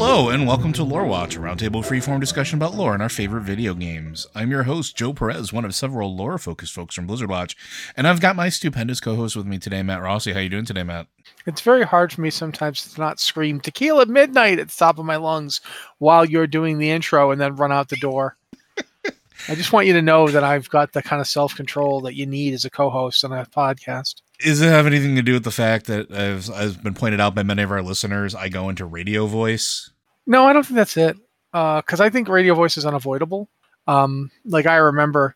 Hello, and welcome to Lore Watch, a roundtable freeform discussion about lore and our favorite video games. I'm your host, Joe Perez, one of several lore-focused folks from Blizzard Watch, and I've got my stupendous co-host with me today, Matt Rossi. How you doing today, Matt? It's very hard for me sometimes to not scream tequila at midnight at the top of my lungs while you're doing the intro and then run out the door. I just want you to know that I've got the kind of self control that you need as a co host on a podcast. Does it have anything to do with the fact that, as has been pointed out by many of our listeners, I go into radio voice? No, I don't think that's it. Because uh, I think radio voice is unavoidable. Um, like I remember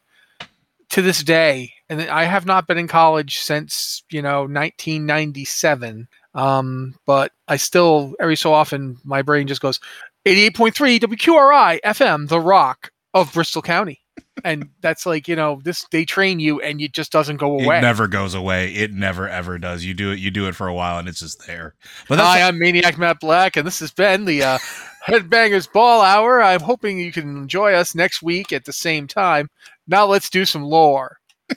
to this day, and I have not been in college since you know 1997. Um, but I still every so often my brain just goes 88.3 WQRI FM, The Rock of Bristol County. And that's like you know this they train you and it just doesn't go away. It never goes away. It never ever does. You do it. You do it for a while and it's just there. But hi, I'm Maniac Matt Black, and this has been the uh, Headbangers Ball Hour. I'm hoping you can enjoy us next week at the same time. Now let's do some lore.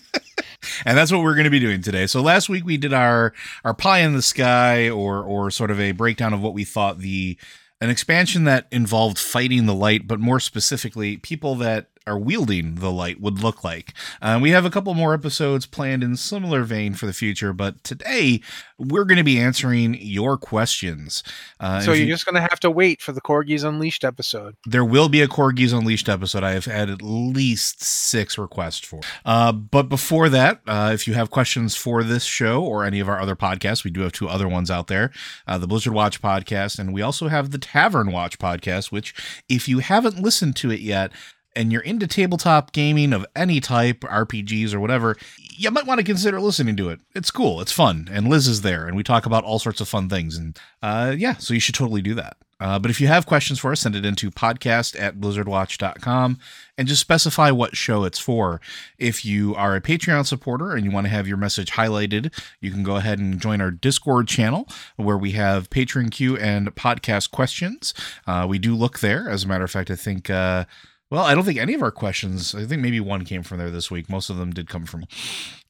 and that's what we're going to be doing today. So last week we did our our pie in the sky or or sort of a breakdown of what we thought the an expansion that involved fighting the light, but more specifically, people that are wielding the light would look like. Uh, we have a couple more episodes planned in similar vein for the future, but today we're going to be answering your questions. Uh, so you're you, just going to have to wait for the Corgis Unleashed episode. There will be a Corgis Unleashed episode. I have had at least six requests for. Uh, but before that, uh, if you have questions for this show or any of our other podcasts, we do have two other ones out there uh, the Blizzard Watch podcast, and we also have the Tavern Watch podcast, which, if you haven't listened to it yet, and you're into tabletop gaming of any type, RPGs or whatever, you might want to consider listening to it. It's cool, it's fun, and Liz is there, and we talk about all sorts of fun things. And uh, yeah, so you should totally do that. Uh, but if you have questions for us, send it into podcast at blizzardwatch.com and just specify what show it's for. If you are a Patreon supporter and you want to have your message highlighted, you can go ahead and join our Discord channel where we have Patreon queue and podcast questions. Uh, we do look there. As a matter of fact, I think. Uh, well, I don't think any of our questions. I think maybe one came from there this week. Most of them did come from.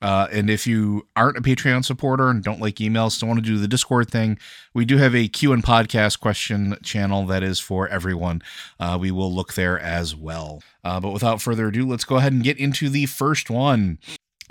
Uh, and if you aren't a Patreon supporter and don't like emails, still want to do the Discord thing, we do have a Q and podcast question channel that is for everyone. Uh, we will look there as well. Uh, but without further ado, let's go ahead and get into the first one.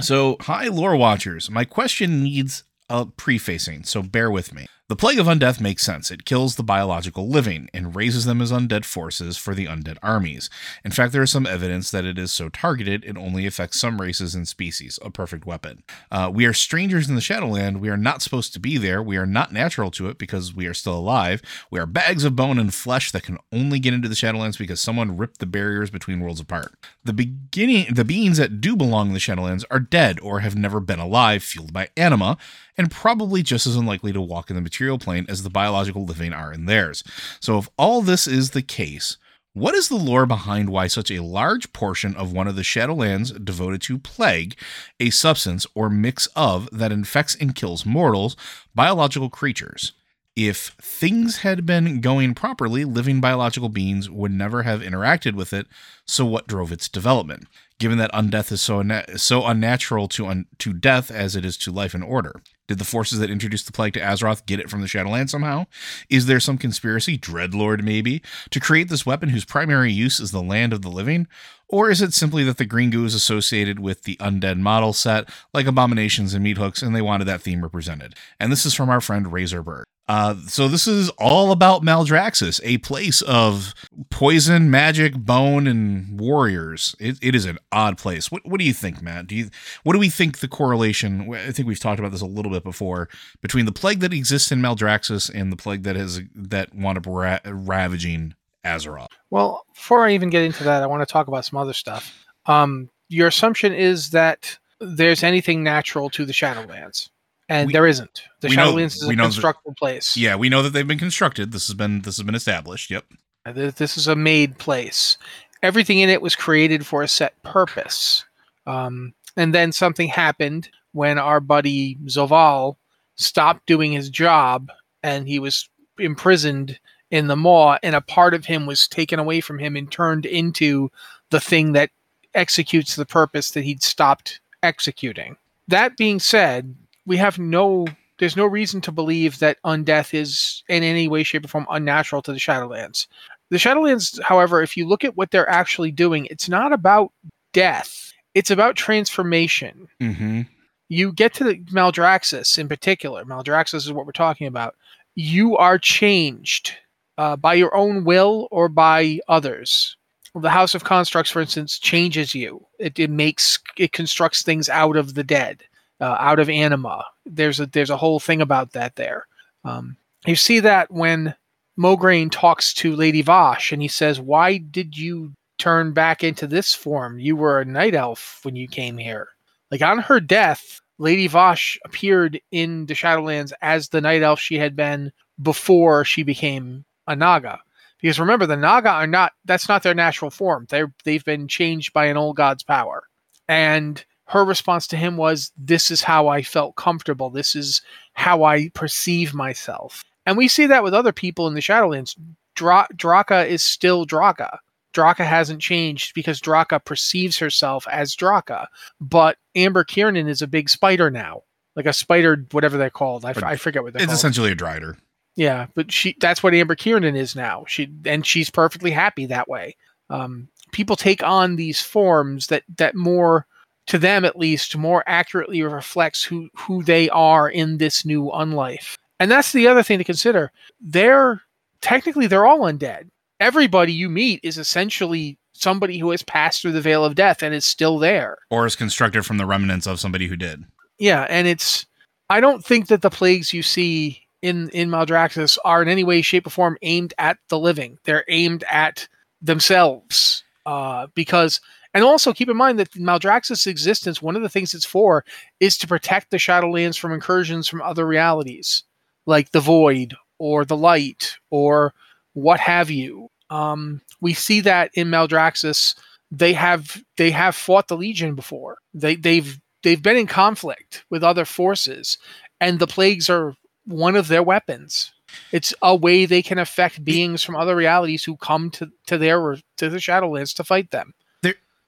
So, hi, lore watchers. My question needs a prefacing, so bear with me. The plague of undeath makes sense. It kills the biological living and raises them as undead forces for the undead armies. In fact, there is some evidence that it is so targeted it only affects some races and species. A perfect weapon. Uh, we are strangers in the Shadowland. We are not supposed to be there. We are not natural to it because we are still alive. We are bags of bone and flesh that can only get into the Shadowlands because someone ripped the barriers between worlds apart. The beginning, the beings that do belong in the Shadowlands are dead or have never been alive, fueled by anima, and probably just as unlikely to walk in the material plane as the biological living are in theirs. So, if all this is the case, what is the lore behind why such a large portion of one of the Shadowlands devoted to plague, a substance or mix of that infects and kills mortals, biological creatures? If things had been going properly, living biological beings would never have interacted with it. So, what drove its development? Given that undeath is so so unnatural to un- to death as it is to life and order. Did the forces that introduced the plague to Azeroth get it from the Shadowlands somehow? Is there some conspiracy, Dreadlord maybe, to create this weapon whose primary use is the land of the living? Or is it simply that the green goo is associated with the undead model set, like abominations and meat hooks, and they wanted that theme represented? And this is from our friend Razorberg. Uh, so this is all about Maldraxxus, a place of poison, magic, bone, and warriors. It, it is an odd place. What what do you think, Matt? Do you what do we think the correlation? I think we've talked about this a little bit before between the plague that exists in Maldraxxus and the plague that has that wound up ra- ravaging Azeroth. Well, before I even get into that, I want to talk about some other stuff. Um, your assumption is that there's anything natural to the Shadowlands and we, there isn't. The Shadowlands is a constructed that, place. Yeah, we know that they've been constructed. This has been this has been established. Yep. Uh, this is a made place. Everything in it was created for a set purpose. Um, and then something happened when our buddy Zovaal stopped doing his job and he was imprisoned in the maw and a part of him was taken away from him and turned into the thing that executes the purpose that he'd stopped executing. That being said, we have no there's no reason to believe that undeath is in any way, shape, or form unnatural to the Shadowlands. The Shadowlands, however, if you look at what they're actually doing, it's not about death. It's about transformation. Mm-hmm. You get to the Maldraxxus in particular. Maldraxxus is what we're talking about. You are changed uh, by your own will or by others. The House of Constructs, for instance, changes you. It, it makes it constructs things out of the dead, uh, out of anima. There's a there's a whole thing about that there. Um, you see that when Mograine talks to Lady Vosh and he says, "Why did you turn back into this form? You were a night elf when you came here." Like on her death, Lady Vosh appeared in the Shadowlands as the night elf she had been before she became a Naga. Because remember, the Naga are not that's not their natural form. They they've been changed by an old god's power. And her response to him was, This is how I felt comfortable. This is how I perceive myself. And we see that with other people in the Shadowlands. Dra- Draka is still Draka. Draka hasn't changed because Draka perceives herself as Draka. But Amber Kearnen is a big spider now. Like a spider, whatever they're called. I, f- I forget what they're called. It's called. essentially a drider. Yeah, but she that's what Amber Kearnen is now. She and she's perfectly happy that way. Um, people take on these forms that that more to them at least more accurately reflects who who they are in this new unlife. And that's the other thing to consider. They're technically they're all undead. Everybody you meet is essentially somebody who has passed through the veil of death and is still there. Or is constructed from the remnants of somebody who did. Yeah, and it's I don't think that the plagues you see in in Maldraxxus are in any way, shape, or form aimed at the living. They're aimed at themselves. Uh, because and also keep in mind that Maldraxxus' existence, one of the things it's for, is to protect the Shadowlands from incursions from other realities, like the void or the light or what have you. Um, we see that in Maldraxxus. They have they have fought the Legion before. They they've they've been in conflict with other forces, and the plagues are one of their weapons. It's a way they can affect beings from other realities who come to, to their to the Shadowlands to fight them.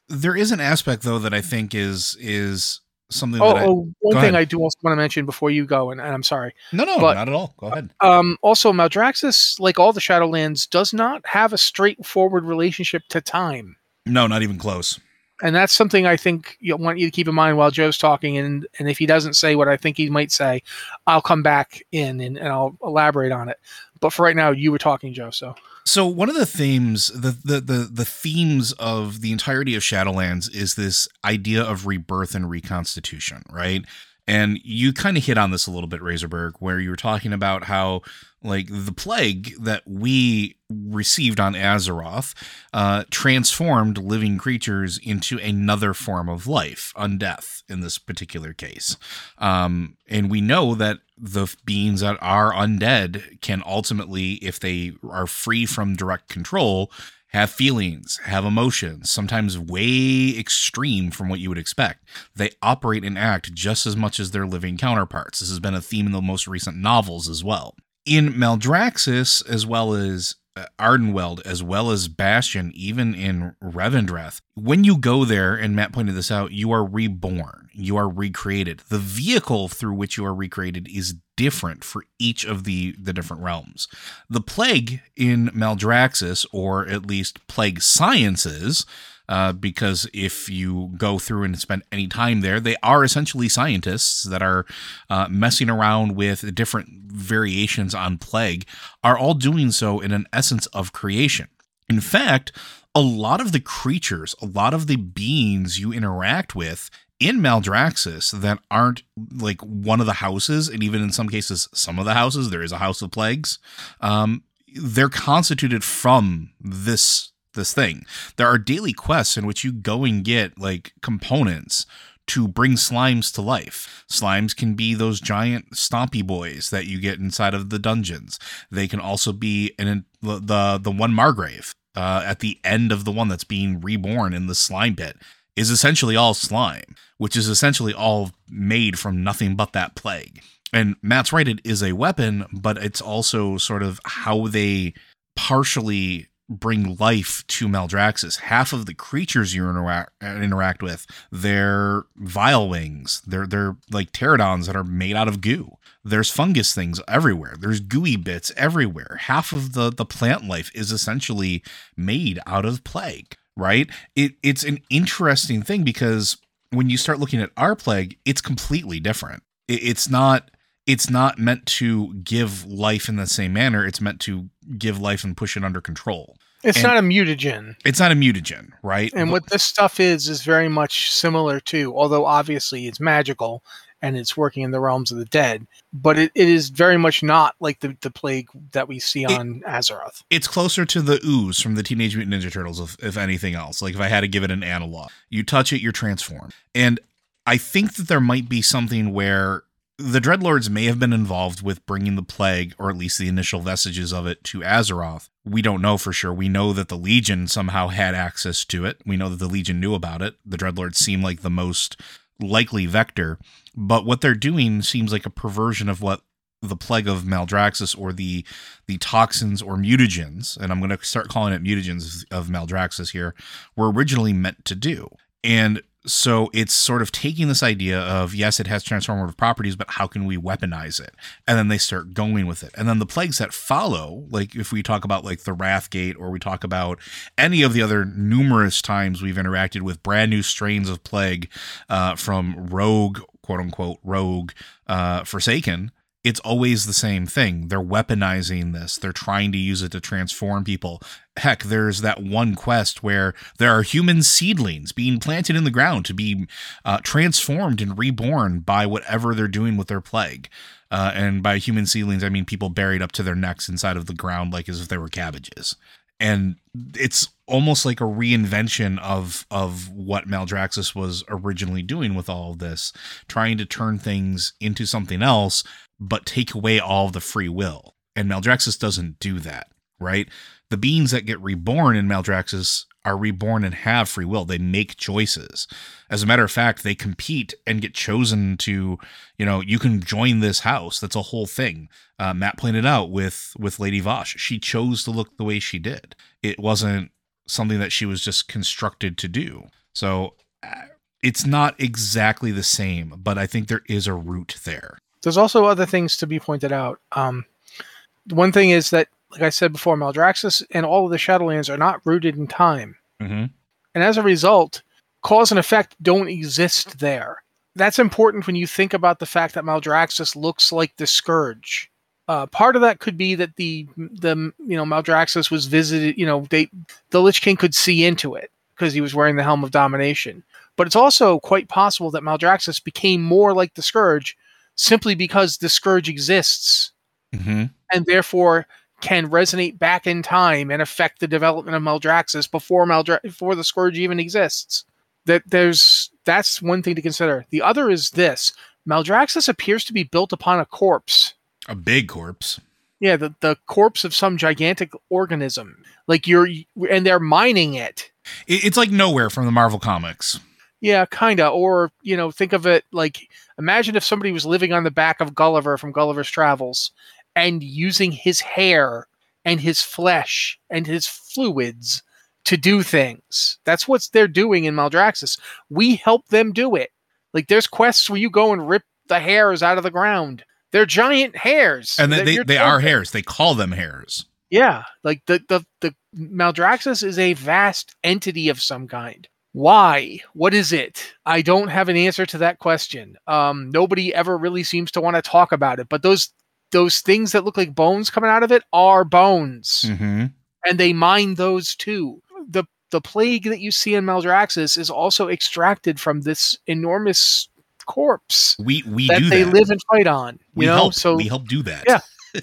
There is an aspect though that I think is is something Oh, that I, oh one thing ahead. I do also want to mention before you go, and, and I'm sorry. No, no, but- not at all. Go ahead. Um, also, Maldraxxus, like all the Shadowlands, does not have a straightforward relationship to time. No, not even close. And that's something I think you want you to keep in mind while Joe's talking. And and if he doesn't say what I think he might say, I'll come back in and, and I'll elaborate on it. But for right now, you were talking, Joe. So So one of the themes, the, the the the themes of the entirety of Shadowlands is this idea of rebirth and reconstitution, right? And you kind of hit on this a little bit, Razorberg, where you were talking about how like the plague that we received on Azeroth uh, transformed living creatures into another form of life, undeath in this particular case. Um, and we know that the beings that are undead can ultimately, if they are free from direct control, have feelings, have emotions, sometimes way extreme from what you would expect. They operate and act just as much as their living counterparts. This has been a theme in the most recent novels as well. In Maldraxxus, as well as uh, Ardenweald, as well as Bastion, even in Revendreth, when you go there, and Matt pointed this out, you are reborn, you are recreated. The vehicle through which you are recreated is different for each of the the different realms. The plague in Maldraxxus, or at least plague sciences, uh, because if you go through and spend any time there, they are essentially scientists that are uh, messing around with different variations on plague, are all doing so in an essence of creation. In fact, a lot of the creatures, a lot of the beings you interact with in Maldraxxus that aren't like one of the houses, and even in some cases, some of the houses, there is a house of plagues. Um, they're constituted from this this thing. There are daily quests in which you go and get like components to bring slimes to life. Slimes can be those giant stompy boys that you get inside of the dungeons. They can also be in the the, one Margrave uh, at the end of the one that's being reborn in the slime pit is essentially all slime, which is essentially all made from nothing but that plague. And Matt's right, it is a weapon, but it's also sort of how they partially bring life to Maldraxxus. Half of the creatures you interact uh, interact with, they're vile wings. They're they're like pterodons that are made out of goo. There's fungus things everywhere. There's gooey bits everywhere. Half of the the plant life is essentially made out of plague, right? It it's an interesting thing because when you start looking at our plague, it's completely different. It, it's not it's not meant to give life in the same manner. It's meant to give life and push it under control. It's And- not a mutagen. It's not a mutagen, right? And what this stuff is is very much similar to, although obviously it's magical and it's working in the realms of the dead, but it, it is very much not like the, the plague that we see It- on Azeroth. it's closer to the ooze from the Teenage Mutant Ninja Turtles, if, if anything else. Like if I had to give it an analog, you touch it, you're transformed. And I think that there might be something where the Dreadlords may have been involved with bringing the plague, or at least the initial vestiges of it, to Azeroth. We don't know for sure. We know that the Legion somehow had access to it. We know that the Legion knew about it. The Dreadlords seem like the most likely vector, but what they're doing seems like a perversion of what the plague of Maldraxxus or the the toxins or mutagens, and I'm going to start calling it mutagens of Maldraxxus here, were originally meant to do. And so it's sort of taking this idea of yes, it has transformative properties, but how can we weaponize it? And then they start going with it. And then the plagues that follow, like if we talk about like the Wrathgate or we talk about any of the other numerous times we've interacted with brand new strains of plague uh, from rogue, quote unquote, rogue, uh, Forsaken, it's always the same thing. They're weaponizing this. They're trying to use it to transform people. Heck, there's that one quest where there are human seedlings being planted in the ground to be uh, transformed and reborn by whatever they're doing with their plague. Uh, and by human seedlings, I mean people buried up to their necks inside of the ground, like as if they were cabbages. And it's almost like a reinvention of of what Maldraxxus was originally doing with all of this, trying to turn things into something else but take away all the free will. And Maldraxxus doesn't do that, right? The beings that get reborn in Maldraxxus are reborn and have free will. They make choices. As a matter of fact, they compete and get chosen to, you know, you can join this house. That's a whole thing. Uh, Matt pointed out with with Lady Vosh. She chose to look the way she did. It wasn't something that she was just constructed to do. So uh, it's not exactly the same, but I think there is a root there. There's also other things to be pointed out. Um, one thing is that, like I said before, Maldraxxus and all of the Shadowlands are not rooted in time. Mm-hmm. And as a result, cause and effect don't exist there. That's important when you think about the fact that Maldraxxus looks like the Scourge. Uh, part of that could be that the the you know Maldraxxus was visited. You know, they the Lich King could see into it because he was wearing the Helm of Domination. But it's also quite possible that Maldraxxus became more like the Scourge simply because the Scourge exists Mm-hmm. and therefore can resonate back in time and affect the development of Maldraxxus before Maldra- before the Scourge even exists. That there's that's one thing to consider. The other is this: Maldraxxus appears to be built upon a corpse. A big corpse. Yeah, the, the corpse of some gigantic organism. Like you're and they're mining it. It- It's like nowhere from the Marvel comics. Yeah, kinda. Or, you know, think of it like imagine if somebody was living on the back of Gulliver from Gulliver's Travels and using his hair and his flesh and his fluids to do things. That's what they're doing in Maldraxxus. We help them do it. Like there's quests where you go and rip the hairs out of the ground. They're giant hairs. And they, they, they are hairs. They call them hairs. yeah, like the the the Maldraxxus is a vast entity of some kind. Why? What is it? I don't have an answer to that question. Um, nobody ever really seems to want to talk about it. But those those things that look like bones coming out of it are bones, Mm-hmm. and they mine those too. the The plague that you see in Maldraxxus is also extracted from this enormous corpse We we that they that. live and fight on. You we know, help. so we help do that. Yeah.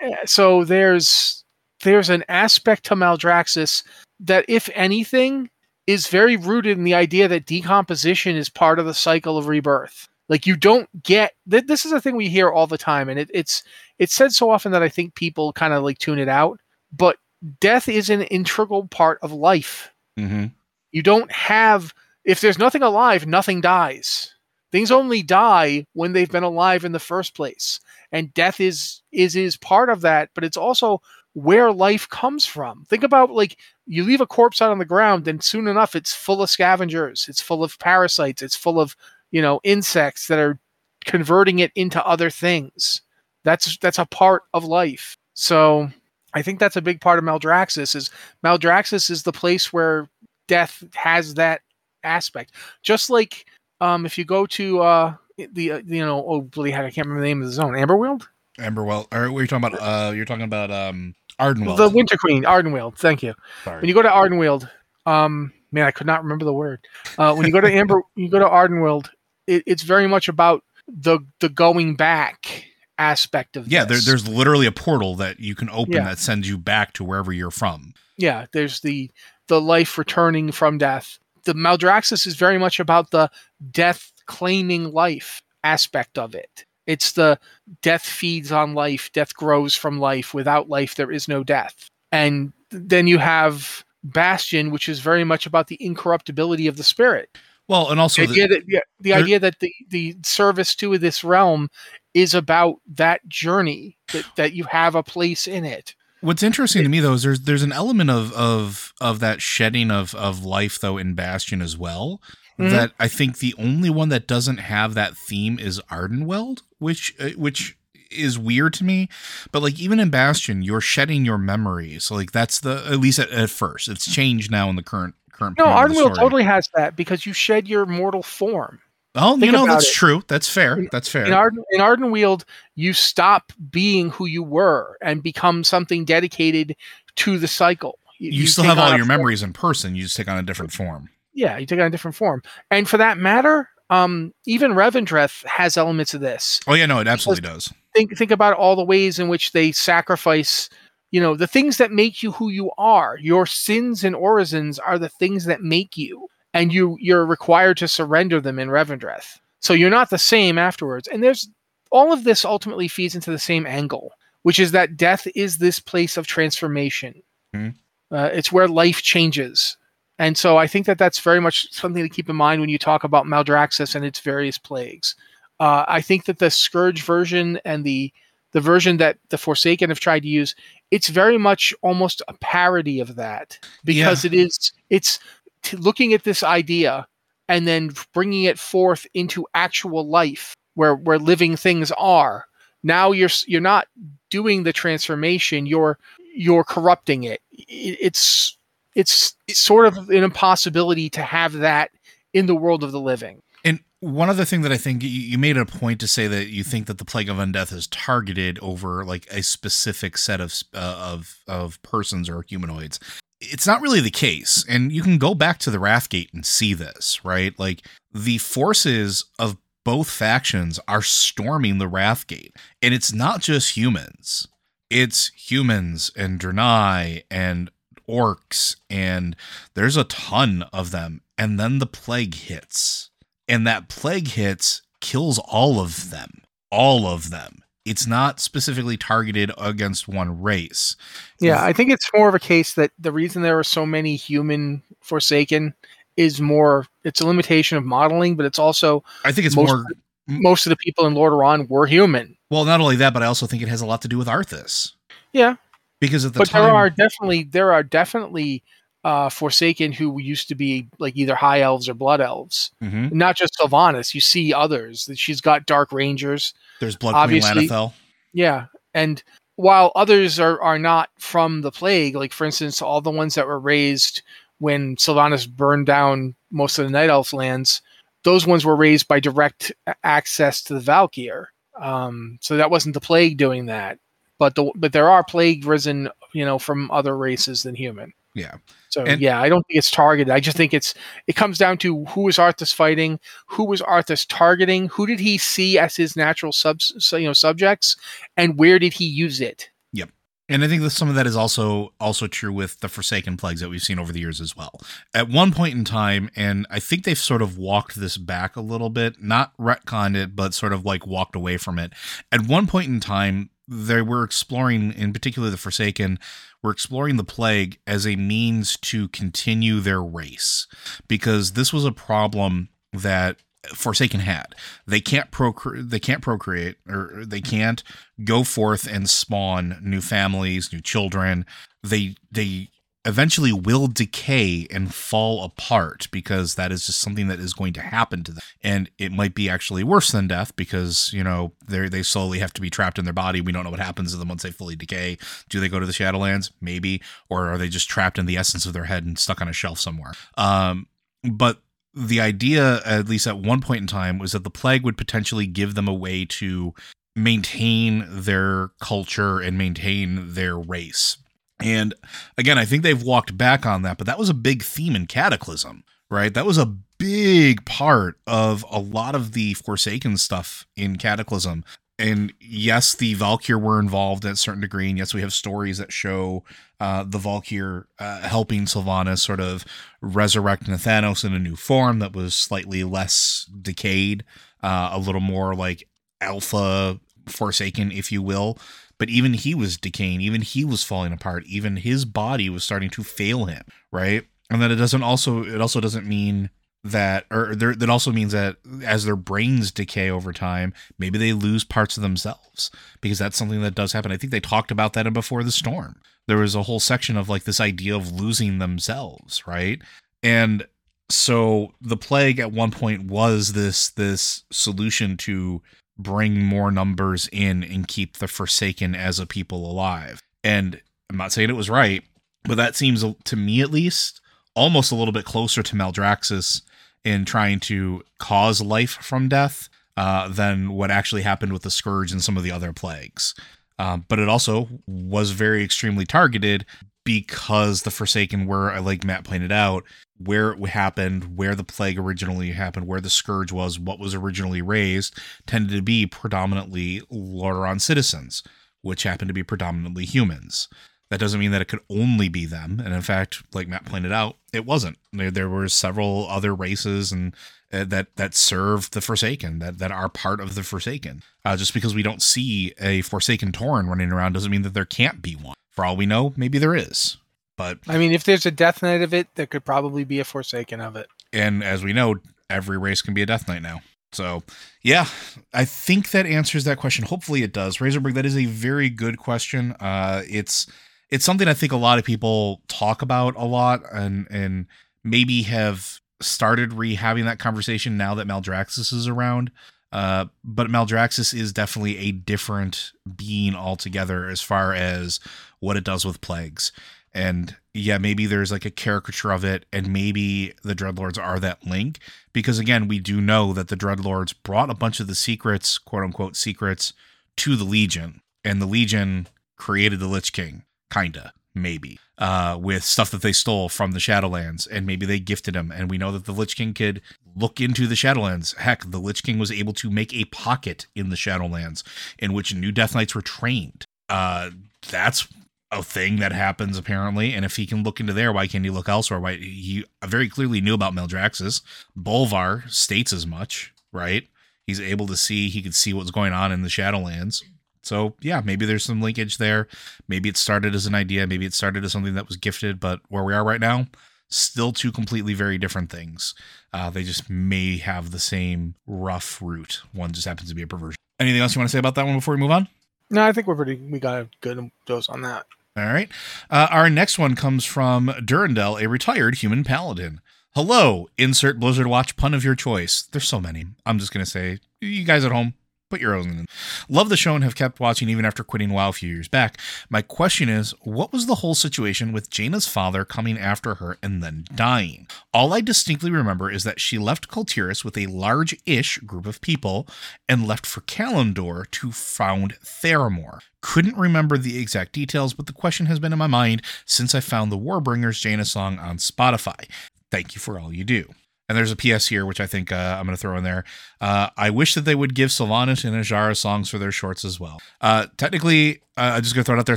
Yeah, so there's there's an aspect to Maldraxxus that, if anything, is very rooted in the idea that decomposition is part of the cycle of rebirth. Like you don't get th- this is a thing we hear all the time, and it, it's it's said so often that I think people kind of like tune it out. But death is an integral part of life. Mm-hmm. You don't have if there's nothing alive, nothing dies. Things only die when they've been alive in the first place. And death is is is part of that, but it's also where life comes from. Think about like you leave a corpse out on the ground, and soon enough, it's full of scavengers, it's full of parasites, it's full of you know insects that are converting it into other things. That's that's a part of life. So I think that's a big part of Maldraxxus. Is Maldraxxus is the place where death has that aspect. Just like um, if you go to uh, the uh, you know oh bloody heck I can't remember the name of the zone Amberwild. Amberwell, or what are you talking about? Uh, you're talking about um, The Winter Queen, Ardenweald. Thank you. Sorry. When you go to Ardenweald, um, man, I could not remember the word. Uh, when you go to Amber, you go to Ardenweald, it, it's very much about the the going back aspect of yeah, there, there's literally a portal that you can open Yeah. that sends you back to wherever you're from. yeah. There's the the life returning from death. The Maldraxxus is very much about the death claiming life aspect of it. It's the death feeds on life, death grows from life. Without life, there is no death. And then you have Bastion, which is very much about the incorruptibility of the spirit. Well, and also the the, idea that yeah, the idea that the, the service to this realm is about that journey that, that you have a place in it. What's interesting to me though is there's there's an element of of of that shedding of of life though in Bastion as well. Mhm. That I think the only one that doesn't have that theme is Ardenweald, which uh, which is weird to me. But like even in Bastion, you're shedding your memories. Like that's the at least at, at first. It's changed now in the current current. No, point of the Ardenweald story. totally has that because you shed your mortal form. Oh, you know that's it. true. That's fair. That's fair. In Arden in Ardenweald, you stop being who you were and become something dedicated to the cycle. you, still have all your form. memories in person. You just take on a different form. Yeah, you take on a different form. And for that matter, um, even Revendreth has elements of this. Oh yeah, no, it absolutely does. think think about all the ways in which they sacrifice you know the things that make you who you are your sins and orisons are the things that make you and you you're required to surrender them in revendreth so you're not the same afterwards and there's all of this ultimately feeds into the same angle which is that death is this place of transformation Mhm. uh, it's where life changes and so i think that that's very much something to keep in mind when you talk about maldraxxus and its various plagues uh, I think that the Scourge version and the the version that the Forsaken have tried to use, it's very much almost a parody of that because it is it's t- looking at this idea and then bringing it forth into actual life where where living things are. Now you're you're not doing the transformation; you're you're corrupting it. I- It's it's sort of an impossibility to have that in the world of the living. And one other thing that I think you, you made a point to say that you think that the plague of undeath is targeted over like a specific set of uh, of of persons or humanoids. It's not really the case, and you can go back to the Wrathgate and see this, right? Like the forces of both factions are storming the Wrathgate, and it's not just humans; it's humans and Draenei and orcs, and there's a ton of them. And then the plague hits. And that plague hits kills all of them. All of them. It's not specifically targeted against one race. Yeah, I think it's more of a case that the reason there are so many human Forsaken is more it's a limitation of modeling, but it's also i think it's Most- more most of the people in Lordaeron were human. well not only that but i also think it has a lot to do with arthas. Yeah, because at the but time there are definitely there are definitely uh, Forsaken who used to be like either high elves or blood elves. Mhm. Not just Sylvanas. You see others. She's got dark rangers. there's blood obviously- queen. Yeah, and while others are are not from the plague, like for instance, all the ones that were raised when Sylvanas burned down most of the Night Elf lands, those ones were raised by direct access to the Valkyr. Um, so that wasn't the plague doing that, but the but there are plague risen, you know, from other races than human. yeah So And- yeah, I don't think it's targeted. I just think it's it comes down to who is Arthas fighting, who was Arthas targeting, who did he see as his natural subs, you know, subjects, and where did he use it? Yep. And I think that some of that is also also true with the Forsaken plagues that we've seen over the years as well. At one point in time, and I think they've sort of walked this back a little bit, not retconned it, but sort of like walked away from it. At one point in time, they were exploring, in particular the Forsaken, were exploring the plague as a means to continue their race, because this was a problem that Forsaken had. They can't procreate. They can't procreate, or they can't go forth and spawn new families, new children. They they eventually will decay and fall apart because that is just something that is going to happen to them. And it might be actually worse than death because, you know, they they slowly have to be trapped in their body. We don't know what happens to them once they fully decay. Do they go to the Shadowlands? Maybe. Or are they just trapped in the essence of their head and stuck on a shelf somewhere? Um, but the idea, at least at one point in time, was that the plague would potentially give them a way to maintain their culture and maintain their race and again, I think they've walked back on that, but that was a big theme in Cataclysm, right? That was a big part of a lot of the Forsaken stuff in Cataclysm. And yes, the Valkyr were involved at a certain degree. And yes, we have stories that show uh, the Valkyr uh, helping Sylvanas sort of resurrect Nathanos in a new form that was slightly less decayed, uh, a little more like alpha Forsaken, if you will. But even he was decaying. Even he was falling apart. Even his body was starting to fail him right? And that it doesn't also it also doesn't mean that or that also means that as their brains decay over time maybe they lose parts of themselves because that's something that does happen. I think they talked about that in before the storm. There was a whole section of like this idea of losing themselves right? And so the plague at one point was this this solution to bring more numbers in and keep the Forsaken as a people alive. And I'm not saying it was right, but that seems to me at least almost a little bit closer to Maldraxxus in trying to cause life from death uh, than what actually happened with the Scourge and some of the other plagues. Um, but it also was very extremely targeted because the Forsaken were, like Matt pointed out, where it happened, where the plague originally happened, where the scourge was, what was originally raised, tended to be predominantly Lordaeron citizens, which happened to be predominantly humans. That doesn't mean that it could only be them, and in fact, like Matt pointed out, it wasn't. There, there were several other races and uh, that that served the Forsaken, that that are part of the Forsaken. Uh, just because we don't see a Forsaken Tauren running around doesn't mean that there can't be one. For all we know, maybe there is. But I mean, if there's a Death Knight of it, there could probably be a Forsaken of it. And as we know, every race can be a Death Knight now. So, yeah, I think that answers that question. Hopefully, it does. Razorberg, that is a very good question. Uh, it's it's something I think a lot of people talk about a lot, and and maybe have started rehabbing that conversation now that Maldraxxus is around. Uh, but Maldraxxus is definitely a different being altogether as far as what it does with plagues. And yeah maybe there's like a caricature of it and maybe the dreadlords are that link because again we do know that the dreadlords brought a bunch of the secrets quote unquote secrets to the legion and the legion created the lich king kinda maybe uh, with stuff that they stole from the shadowlands and maybe they gifted him and we know that the lich king could look into the shadowlands heck the lich king was able to make a pocket in the shadowlands in which new death knights were trained uh, that's a thing that happens apparently. And if he can look into there, why can't he look elsewhere? Why he very clearly knew about Maldraxxus. Bolvar states as much, right? He's able to see. He could see what's going on in the Shadowlands. So yeah, maybe there's some linkage there. Maybe it started as an idea. Maybe it started as something that was gifted. But where we are right now, still two completely very different things. Uh, they just may have the same rough root. One just happens to be a perversion. Anything else you want to say about that one before we move on? No, I think we're pretty. We got a good dose on that. All right. Uh, our next one comes from Durandel, a retired human paladin. Hello, insert Blizzard Watch pun of your choice. There's so many. I'm just going to say, you guys at home, Put your own in. Love the show and have kept watching even after quitting WoW a few years back. My question is, what was the whole situation with Jaina's father coming after her and then dying? All I distinctly remember is that she left Kul with a large-ish group of people and left for Kalimdor to found Theramore. Couldn't remember the exact details, but the question has been in my mind since I found the Warbringers Jaina song on Spotify. Thank you for all you do. And there's a PS here, which I think uh, I'm going to throw in there. Uh, I wish that they would give Sylvanas and Azshara songs for their shorts as well. Uh, technically, uh, I'm just going to throw it out there.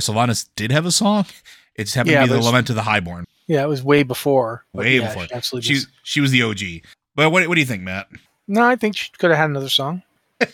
Sylvanas did have a song. It just happened yeah, to be the Lament of the Highborn. Yeah, it was way before. Way yeah, before. She, absolutely she, she was the OG. But what, what do you think, Matt? No, I think she could have had another song.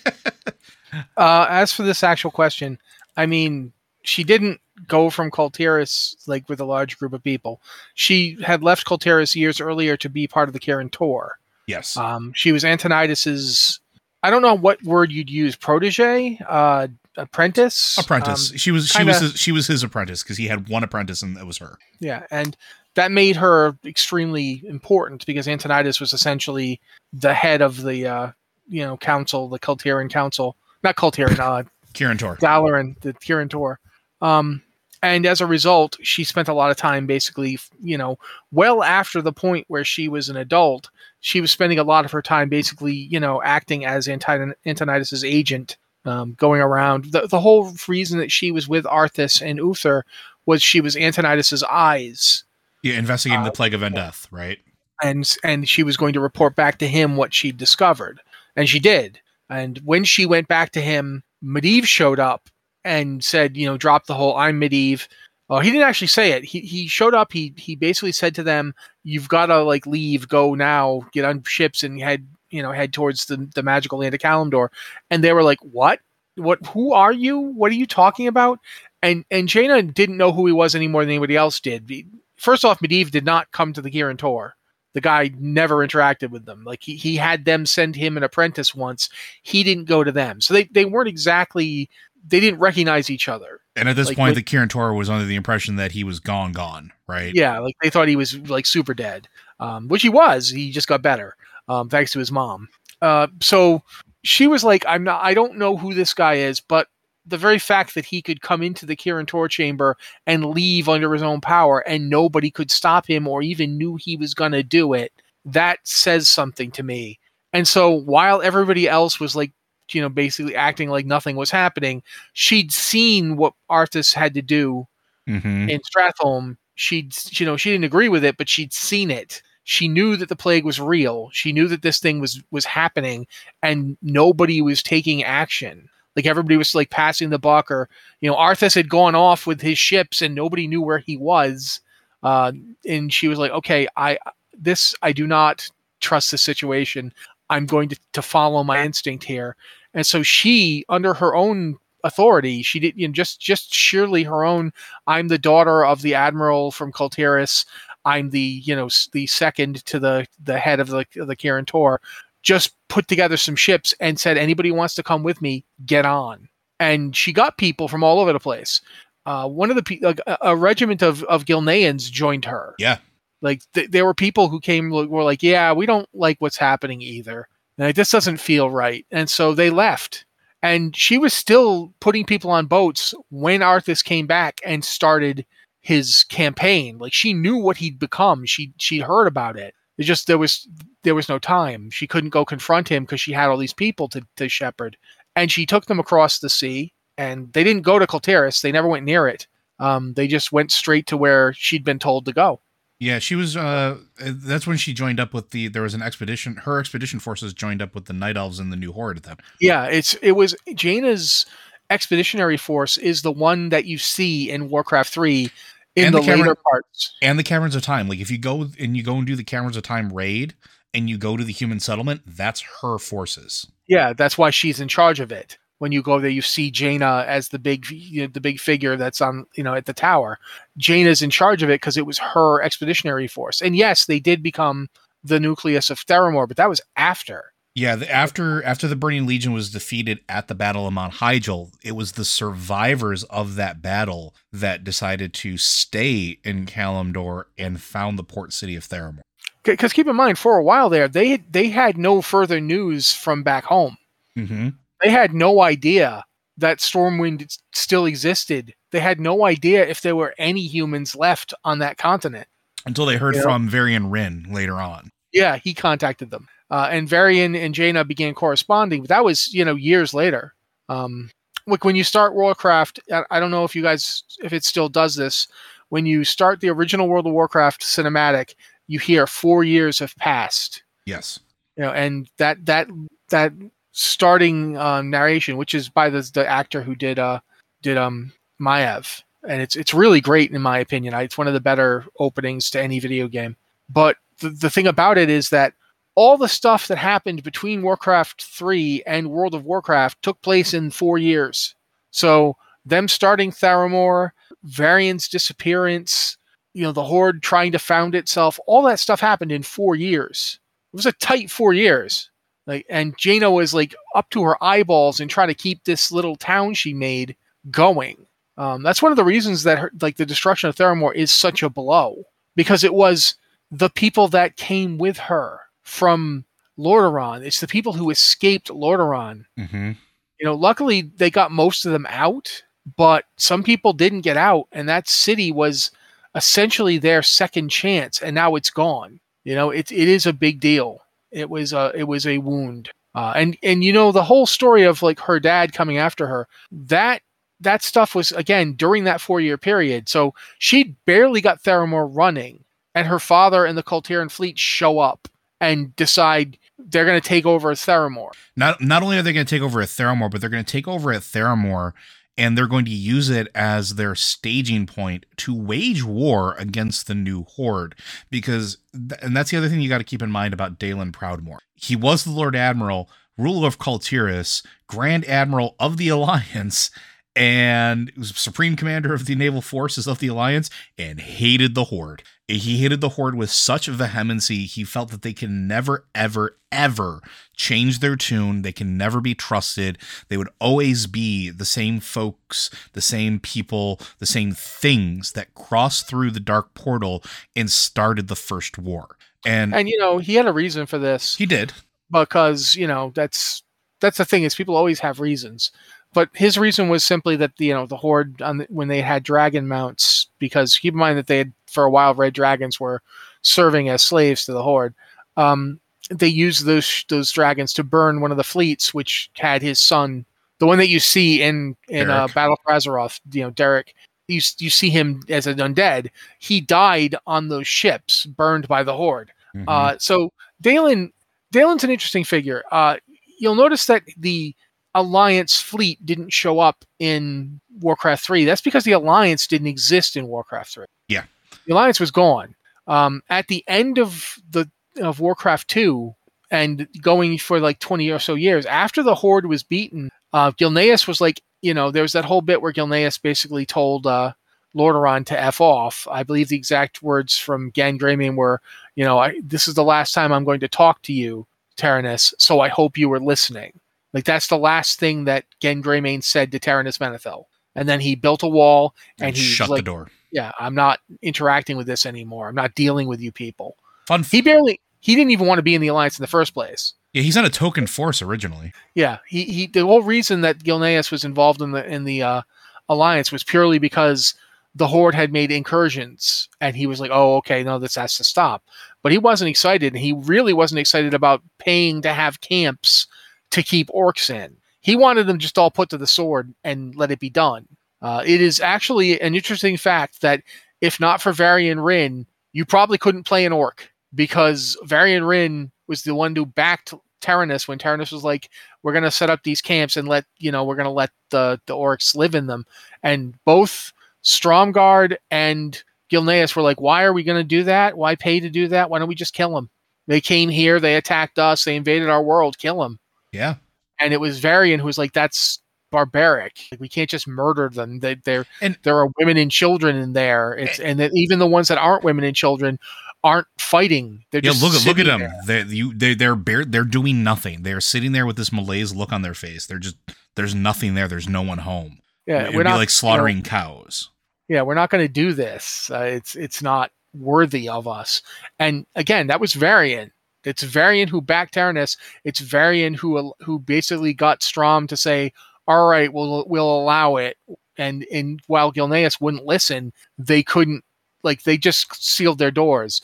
Uh, as for this actual question, I mean, she didn't go from Kul Tiras like with a large group of people. She had left Kul Tiras years earlier to be part of the Kirin Tor. Yes. Um, she was Antonidas's. I don't know what word you'd use. Protege, uh, apprentice, apprentice. Um, she was she kinda- was his, she was his apprentice because he had one apprentice and it was her. yeah, and that made her extremely important because Antonidas was essentially the head of the uh, you know council, the Culturian council, not Culturian, uh, Kirin Tor. Dalaran, the Kirin Tor. Um, and as a result, she spent a lot of time basically, you know, well after the point where she was an adult, she was spending a lot of her time basically, you know, acting as Antonidas' agent, um, going around. The, the whole reason that she was with Arthas and Uther was she was Antonidas' eyes. Yeah, investigating Uh, the plague of undeath, right? and and she was going to report back to him what she discovered and she did and when she went back to him medivh showed up and said you know drop the whole i'm medivh. He didn't actually say it. He, he showed up he he basically said to them you've got to like leave go now get on ships and head you know head towards the, the magical land of kalimdor. And they were like what? What who are you? What are you talking about? And and jaina didn't know who he was any more than anybody else did. First off medivh did not come to the Kirin Tor the guy never interacted with them. Like he, he had them send him an apprentice once. He didn't go to them. So they, they weren't exactly they didn't recognize each other. And at this like, point, with- the Kirin Tor was under the impression that he was gone, gone, right? Yeah, like they thought he was like super dead. Um, which he was. He just got better. Um, thanks to his mom. Uh, so she was like, I'm not I don't know who this guy is, but the very fact that he could come into the Kirin Tor chamber and leave under his own power and nobody could stop him or even knew he was going to do it, that says something to me. And so while everybody else was like, you know, basically acting like nothing was happening, she'd seen what Arthas had to do Mm-hmm. in Stratholme. She'd, you know, she didn't agree with it, but she'd seen it. She knew that the plague was real. She knew that this thing was was happening, and nobody was taking action. Like everybody was like passing the buck, or you know, Arthas had gone off with his ships, and nobody knew where he was. Uh, and she was like, "Okay, I this I do not trust this situation. I'm going to to follow my instinct here." And so she, under her own authority, she did you know, just just surely her own. I'm the daughter of the admiral from Kul Tiras. I'm the you know the second to the the head of the the Kirin Tor. Just put together some ships and said, anybody wants to come with me, get on. And she got people from all over the place. Uh, one of the a, a regiment of of Gilneans joined her. Yeah. Like th- there were people who came were like, yeah, we don't like what's happening either. Like this doesn't feel right, and so they left. And she was still putting people on boats when Arthas came back and started his campaign. Like she knew what he'd become. She she heard about it. It just there was there was no time. She couldn't go confront him because she had all these people to, to shepherd. And she took them across the sea and they didn't go to Kul Tiras. They never went near it. Um, they just went straight to where she'd been told to go. Yeah, she was. Uh, that's when she joined up with the. There was an expedition. Her expedition forces joined up with the Night Elves and the New Horde at that. Yeah, it's it was Jaina's expeditionary force is the one that you see in Warcraft 3 in And the, the later parts. And the Caverns of Time. Like if you go and you go and do the Caverns of Time raid, and you go to the human settlement, that's her forces. Yeah, that's why she's in charge of it. When you go there, you see Jaina as the big, you know, the big figure that's on, you know, at the tower. Jaina's in charge of it because it was her expeditionary force. And yes, they did become the nucleus of Theramore, but that was after. Yeah, the, after after the Burning Legion was defeated at the Battle of Mount Hyjal, it was the survivors of that battle that decided to stay in Kalimdor and found the port city of Theramore. Because keep in mind, for a while there, they they had no further news from back home. Mm-hmm. They had no idea that Stormwind still existed. They had no idea if there were any humans left on that continent. Until they heard Yeah. from Varian Wrynn later on. Yeah, he contacted them. Uh, and Varian and Jaina began corresponding, but that was, you know, years later. Um, like when you start Warcraft, I, I don't know if you guys, if it still does this, when you start the original World of Warcraft cinematic, you hear four years have passed. Yes. You know, and that that that starting uh, narration, which is by the the actor who did uh did um Maiev, and it's it's really great in my opinion. It's one of the better openings to any video game. But the, the thing about it is that all the stuff that happened between Warcraft 3 and World of Warcraft took place in four years. So them starting Theramore, Varian's disappearance, you know, the Horde trying to found itself, all that stuff happened in four years. It was a tight four years. Like, and Jaina was like up to her eyeballs and trying to keep this little town she made going. Um, that's one of the reasons that her, like the destruction of Theramore is such a blow because it was the people that came with her from Lordaeron. It's the people who escaped Lordaeron. Mm-hmm. You know, luckily they got most of them out, but some people didn't get out, and that city was essentially their second chance, and now it's gone. You know, it it is a big deal. It was a it was a wound, uh, and and you know the whole story of like her dad coming after her. That that stuff was again during that four year period. So she barely got Theramore running, and her father and the Kul Tiran fleet show up and decide they're going to take over Theramore. Not not only are they going to take over a Theramore, but they're going to take over a Theramore and they're going to use it as their staging point to wage war against the new horde because and that's the other thing you got to keep in mind about Daelin Proudmoore. He was the Lord Admiral, ruler of Kul Tiras, Grand Admiral of the Alliance, and was supreme commander of the naval forces of the alliance and hated the horde he hated the horde with such vehemency he felt that they can never ever ever change their tune. They can never be trusted. They would always be the same folks the same people the same things that crossed through the dark portal and started the first war. And and you know he had a reason for this. He did. Because you know that's that's the thing is people always have reasons. But his reason was simply that you know the horde on the, when they had dragon mounts because keep in mind that they had for a while red dragons were serving as slaves to the horde um, they used those those dragons to burn one of the fleets which had his son the one that you see in in uh, battle for azeroth you know derek you, you see him as an undead he died on those ships burned by the horde mm-hmm. uh, so Daelin Daelin's an interesting figure uh, you'll notice that the Alliance fleet didn't show up in Warcraft 3. That's because the Alliance didn't exist in Warcraft 3. Yeah. The Alliance was gone. Um, at the end of the of Warcraft 2 and going for like 20 or so years after the Horde was beaten, uh, Gilneas was like, you know, there was that whole bit where Gilneas basically told uh, Lordaeron to F off. I believe the exact words from Genn Greymane were, you know, I, this is the last time I'm going to talk to you, Terenas, so I hope you were listening. Like that's the last thing that Genn Greymane said to Terenas Menethil. And then he built a wall and, and he shut like, the door. Yeah, I'm not interacting with this anymore. I'm not dealing with you people. Fun. F- he barely he didn't even want to be in the alliance in the first place. Yeah, he's not a token force originally. Yeah, he, he the whole reason that Gilneas was involved in the in the uh, alliance was purely because the horde had made incursions and he was like oh okay no this has to stop but he wasn't excited and he really wasn't excited about paying to have camps to keep orcs in. He wanted them just all put to the sword and let it be done. Uh, it is actually an interesting fact that if not for Varian Wrynn, you probably couldn't play an orc because Varian Wrynn was the one who backed Terenas when Terenas was like, "We're going to set up these camps and let you know we're going to let the the orcs live in them." And both Stromgarde and Gilneas were like, "Why are we going to do that? Why pay to do that? Why don't we just kill them?" They came here, they attacked us, they invaded our world, kill them. Yeah. And it was Varian who was like, that's barbaric. Like, we can't just murder them. They, they're and there are women and children in there. It's and, and even the ones that aren't women and children aren't fighting. They're yeah, just look at look at them. There. They you they they're bare, they're doing nothing. They're sitting there with this malaise look on their face. They're just there's nothing there. There's no one home. Yeah, It'd we're be not like slaughtering you know, cows. Yeah, we're not going to do this. Uh, it's it's not worthy of us. And again, that was Varian. It's Varian who backed Terenas. It's Varian who who basically got Strom to say, "All right, we'll we'll allow it." And and while Gilneas wouldn't listen, they couldn't like they just sealed their doors.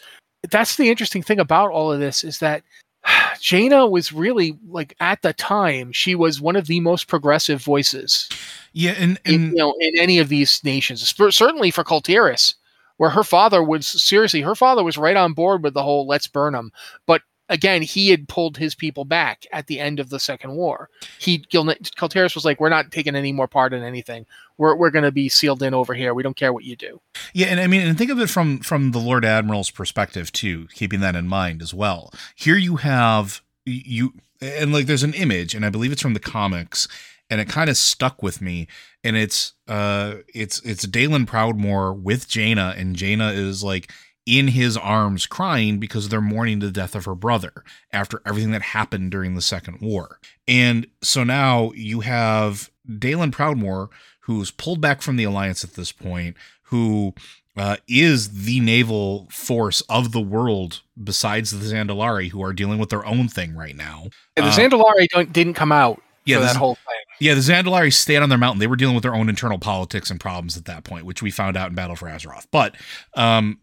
That's the interesting thing about all of this is that Jaina was really like at the time she was one of the most progressive voices. Yeah, and, and in, you know in any of these nations, certainly for Kul Tiras, where her father was seriously her father was right on board with the whole "let's burn them," but again, he had pulled his people back at the end of the Second War. He Kul was like, "We're not taking any more part in anything. We're we're going to be sealed in over here. We don't care what you do." Yeah, and I mean, and think of it from from the Lord Admiral's perspective too, keeping that in mind as well. Here you have you and like there's an image, and I believe it's from the comics, and it kind of stuck with me. And it's uh, it's it's Daelin Proudmoore with Jaina, and Jaina is like in his arms crying because they're mourning the death of her brother after everything that happened during the Second War. And so now you have Daelin Proudmoore, who's pulled back from the Alliance at this point, who uh, is the naval force of the world besides the Zandalari, who are dealing with their own thing right now. And the Uh, Zandalari don't, didn't come out yeah, this- that whole thing. yeah, the Zandalari stayed on their mountain. They were dealing with their own internal politics and problems at that point, which we found out in Battle for Azeroth. But um,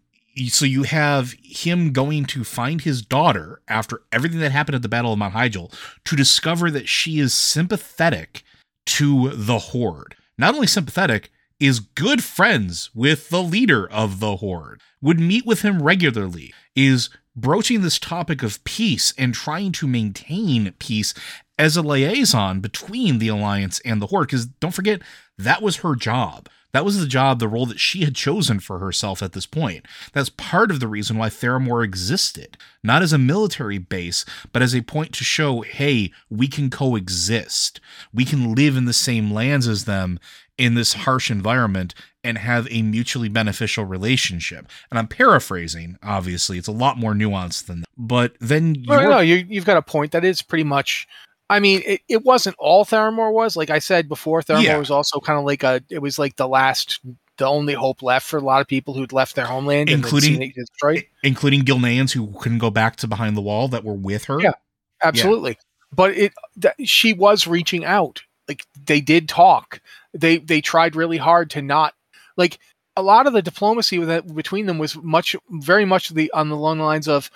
so you have him going to find his daughter after everything that happened at the Battle of Mount Hyjal to discover that she is sympathetic to the Horde. Not only sympathetic, is good friends with the leader of the Horde, would meet with him regularly, is broaching this topic of peace and trying to maintain peace as a liaison between the Alliance and the Horde. Because don't forget, that was her job. That was the job, the role that she had chosen for herself at this point. That's part of the reason why Theramore existed. Not as a military base, but as a point to show hey, we can coexist. We can live in the same lands as them in this harsh environment and have a mutually beneficial relationship. And I'm paraphrasing, obviously, it's a lot more nuanced than that. But then you're- no, you, you've got a point. That is pretty much. I mean, it, it wasn't all Theramore was. Like I said before, Theramore Yeah. was also kind of like a. It was like the last, the only hope left for a lot of people who'd left their homeland, and Including- destroyed. including Gilneans who couldn't go back to behind the wall that were with her. Yeah. Absolutely. But it, that, she was reaching out. Like they did talk. They they tried really hard to not like a lot of the diplomacy that between them was much very much the on the long lines of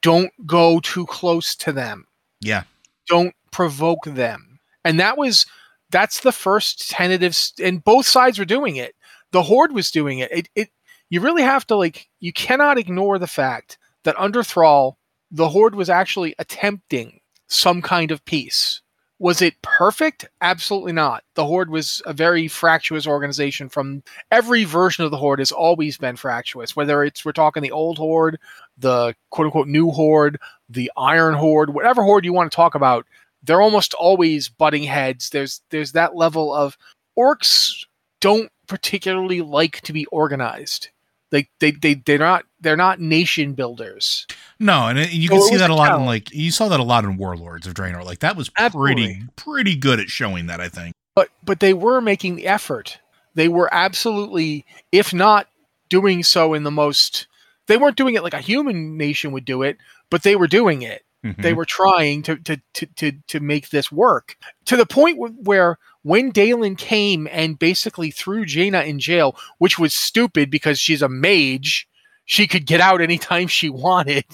don't go too close to them. Yeah. don't provoke them. And that was that's the first tentative st- and both sides were doing it. The horde was doing it. It it you really have to like you cannot ignore the fact that under Thrall the horde was actually attempting some kind of peace. Was it perfect? Absolutely not. The Horde was a very fractious organization from every version of the Horde has always been fractious. Whether it's we're talking the old Horde, the quote unquote new Horde, the Iron Horde, whatever Horde you want to talk about, they're almost always butting heads. There's there's that level of orcs don't particularly like to be organized. Like they they they're not they're not nation builders. No, and you can see that a lot in like you saw that a lot in Warlords of Draenor. Like that was pretty Absolutely. pretty good at showing that. I think. but but they were making the effort. They were absolutely, if not doing so in the most, they weren't doing it like a human nation would do it, but they were doing it. Mhm. They were trying to to to to, to make this work to the point wh- where when Daelin came and basically threw Jaina in jail, which was stupid because she's a mage, she could get out anytime she wanted.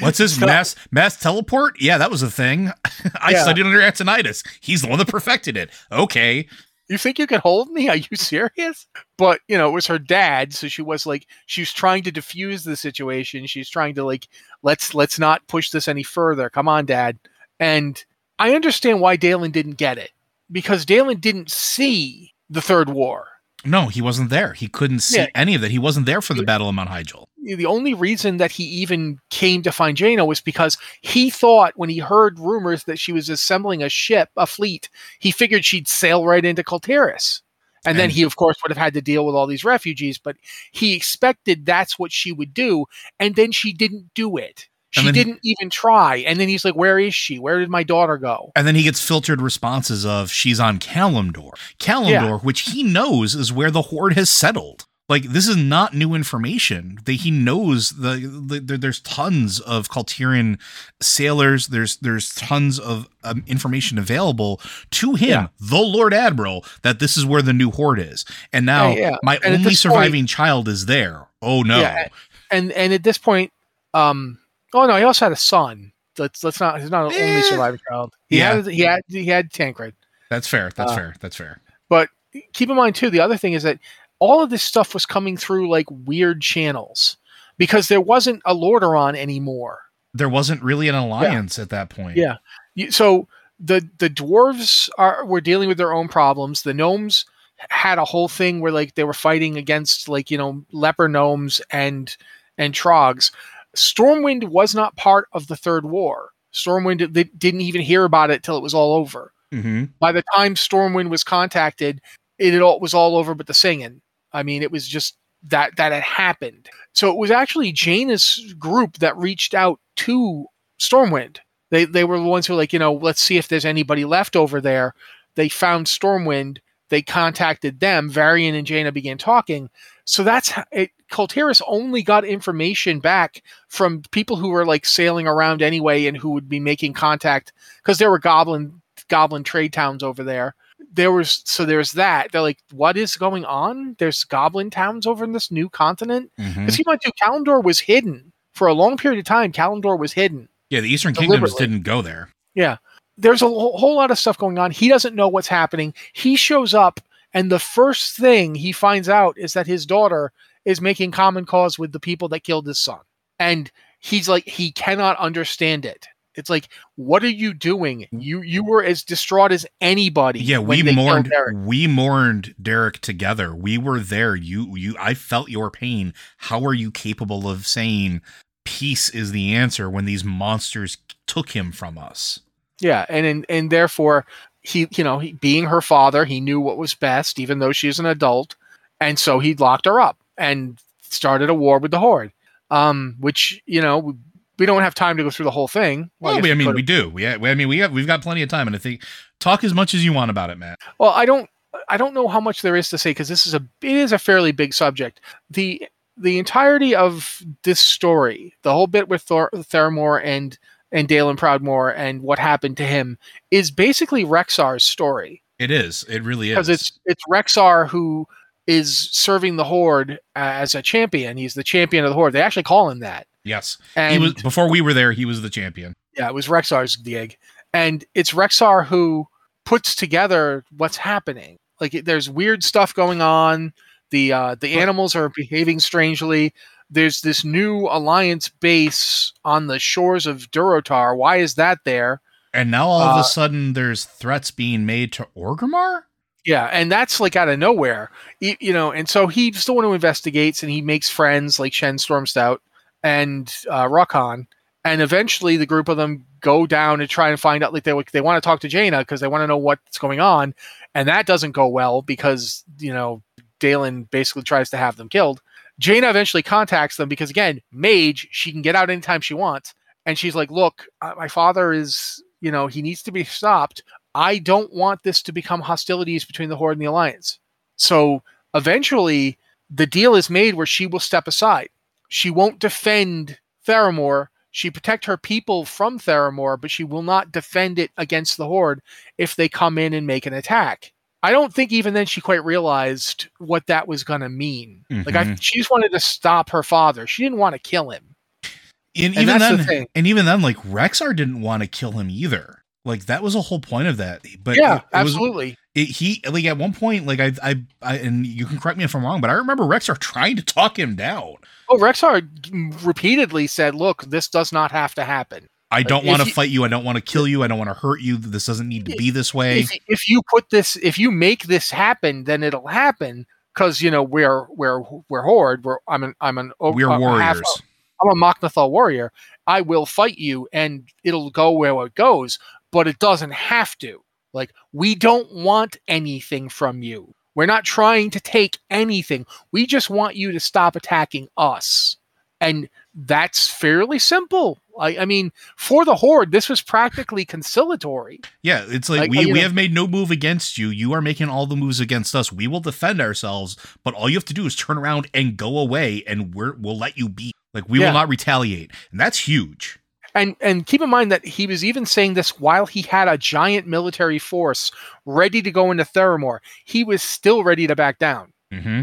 What's his So- mass mass teleport? Yeah, that was a thing. I Yeah. studied under Antonidas. He's the one that perfected it. Okay. You think you could hold me? Are you serious? But you know, it was her dad, so she was like, she was trying to diffuse the situation. She's trying to like, let's let's not push this any further. Come on, dad. And I understand why Daelin didn't get it because Daelin didn't see the third war. No, he wasn't there. He couldn't see Yeah. any of that. He wasn't there for the Battle of Mount Hyjal. The only reason that he even came to find Jaina was because he thought when he heard rumors that she was assembling a ship, a fleet, he figured she'd sail right into Kul Tiras. And then he, of course, would have had to deal with all these refugees, but he expected that's what she would do. And then she didn't do it. She didn't even try. And then he's like, Where is she? Where did my daughter go? And then he gets filtered responses of she's on Kalimdor. Kalimdor, which he knows is where the Horde has settled. Like this is not new information. That he knows the, the, there- there's tons of Kul Tiran sailors. There's there's tons of um, information available to him, Yeah. the Lord Admiral, that this is where the new Horde is. And now Yeah, yeah. my And only this point- surviving child is there. Oh no. Yeah, And and at this point, um, oh no, he also had a son. Let's let's not. He's not an only surviving child. He Yeah. had he had he had Tandred. That's fair. That's Uh, fair. That's fair. But keep in mind too, the other thing is that all of this stuff was coming through like weird channels because there wasn't a Lordaeron anymore. There wasn't really an alliance at that point. Yeah. So the the dwarves are were dealing with their own problems. The gnomes had a whole thing where like they were fighting against like you know leper gnomes and and trogs. Stormwind was not part of the third war. Stormwind they didn't even hear about it till it was all over. hmm By the time Stormwind was contacted, it, it all was all over but the singing. I mean, it was just that that had happened. So it was actually Jaina's group that reached out to Stormwind. They they were the ones who were like, you know, let's see if there's anybody left over there. They found Stormwind. They contacted them. Varian and Jaina began talking. So that's how it. Kul Tiras only got information back from people who were like sailing around anyway and who would be making contact because there were goblin goblin trade towns over there. There was so there's that. They're like, what is going on? There's goblin towns over in this new continent. Mm-hmm. Because he went to Kalimdor was hidden for a long period of time. Kalimdor was hidden. Yeah, the Eastern Kingdoms didn't go there. Yeah. There's a whole lot of stuff going on. He doesn't know what's happening. He shows up, and the first thing he finds out is that his daughter is making common cause with the people that killed his son. And he's like, he cannot understand it. It's like, what are you doing? You you were as distraught as anybody. Yeah, when we mourned Derek. we mourned Derek together. We were there. You you I felt your pain. How are you capable of saying peace is the answer when these monsters took him from us? Yeah, and and, and therefore he, you know, he, being her father, he knew what was best, even though she's an adult, and so he locked her up and started a war with the Horde. Um, which you know we, we don't have time to go through the whole thing. Well, guess we, I mean, we do. We, I mean, we have we've got plenty of time, and I think talk as much as you want about it, Matt. Well, I don't I don't know how much there is to say because this is a it is a fairly big subject. The the entirety of this story, the whole bit with Thor, Theramore and and Daelin Proudmoore and what happened to him is basically Rexxar's story It is. It really is. because it's it's Rexxar who is serving the Horde as a champion. He's the champion of the Horde. They actually call him that. yes. And he was before we were there. He was the champion. yeah, it was Rexxar's gig, and it's Rexxar who puts together what's happening. Like there's weird stuff going on. The uh, the animals are behaving strangely. There's this new alliance base on the shores of Durotar. Why is that there? And now all of Uh, a sudden, there's threats being made to Orgrimmar. Yeah, and that's like out of nowhere, you, you know. And so he's the one who investigates, and he makes friends like Chen Stormstout and uh, Rokhan, and eventually the group of them go down and try and find out. Like they they want to talk to Jaina because they want to know what's going on, and that doesn't go well because you know Daelin basically tries to have them killed. Jaina eventually contacts them because again, mage, she can get out anytime she wants, and she's like, "Look, uh, my father is, you know, he needs to be stopped. I don't want this to become hostilities between the Horde and the Alliance. So eventually, the deal is made where she will step aside. She won't defend Theramore. She protect her people from Theramore, but she will not defend it against the Horde if they come in and make an attack. I don't think even then she quite realized what that was going to mean. Like I, mm-hmm. she just wanted to stop her father. She didn't want to kill him. And, And even that's the then, and even then, like Rexxar didn't want to kill him either. Like that was a whole point of that. But yeah, it, it was absolutely. it, he like at one point, like I, I, I, and you can correct me if I'm wrong, but I remember Rexxar trying to talk him down. Oh, Rexxar repeatedly said, "Look, this does not have to happen. I don't want to fight you. I don't want to kill you. I don't want to hurt you. This doesn't need to be this way. If, if you put this, if you make this happen, then it'll happen because you know we're we're we're horde. We're I'm an I'm an We're a- a warriors. I'm a Mok'Nathal warrior. I will fight you, and it'll go where it goes. But it doesn't have to. Like we don't want anything from you. We're not trying to take anything. We just want you to stop attacking us. And that's fairly simple. I, I mean, for the Horde, this was practically conciliatory. Yeah, it's like, Like, we, we know- have made no move against you. You are making all the moves against us. We will defend ourselves, but all you have to do is turn around and go away, and we're we'll let you be. Like we Yeah. will not retaliate, and that's huge. And and keep in mind that he was even saying this while he had a giant military force ready to go into Theramore. He was still ready to back down. Mm-hmm.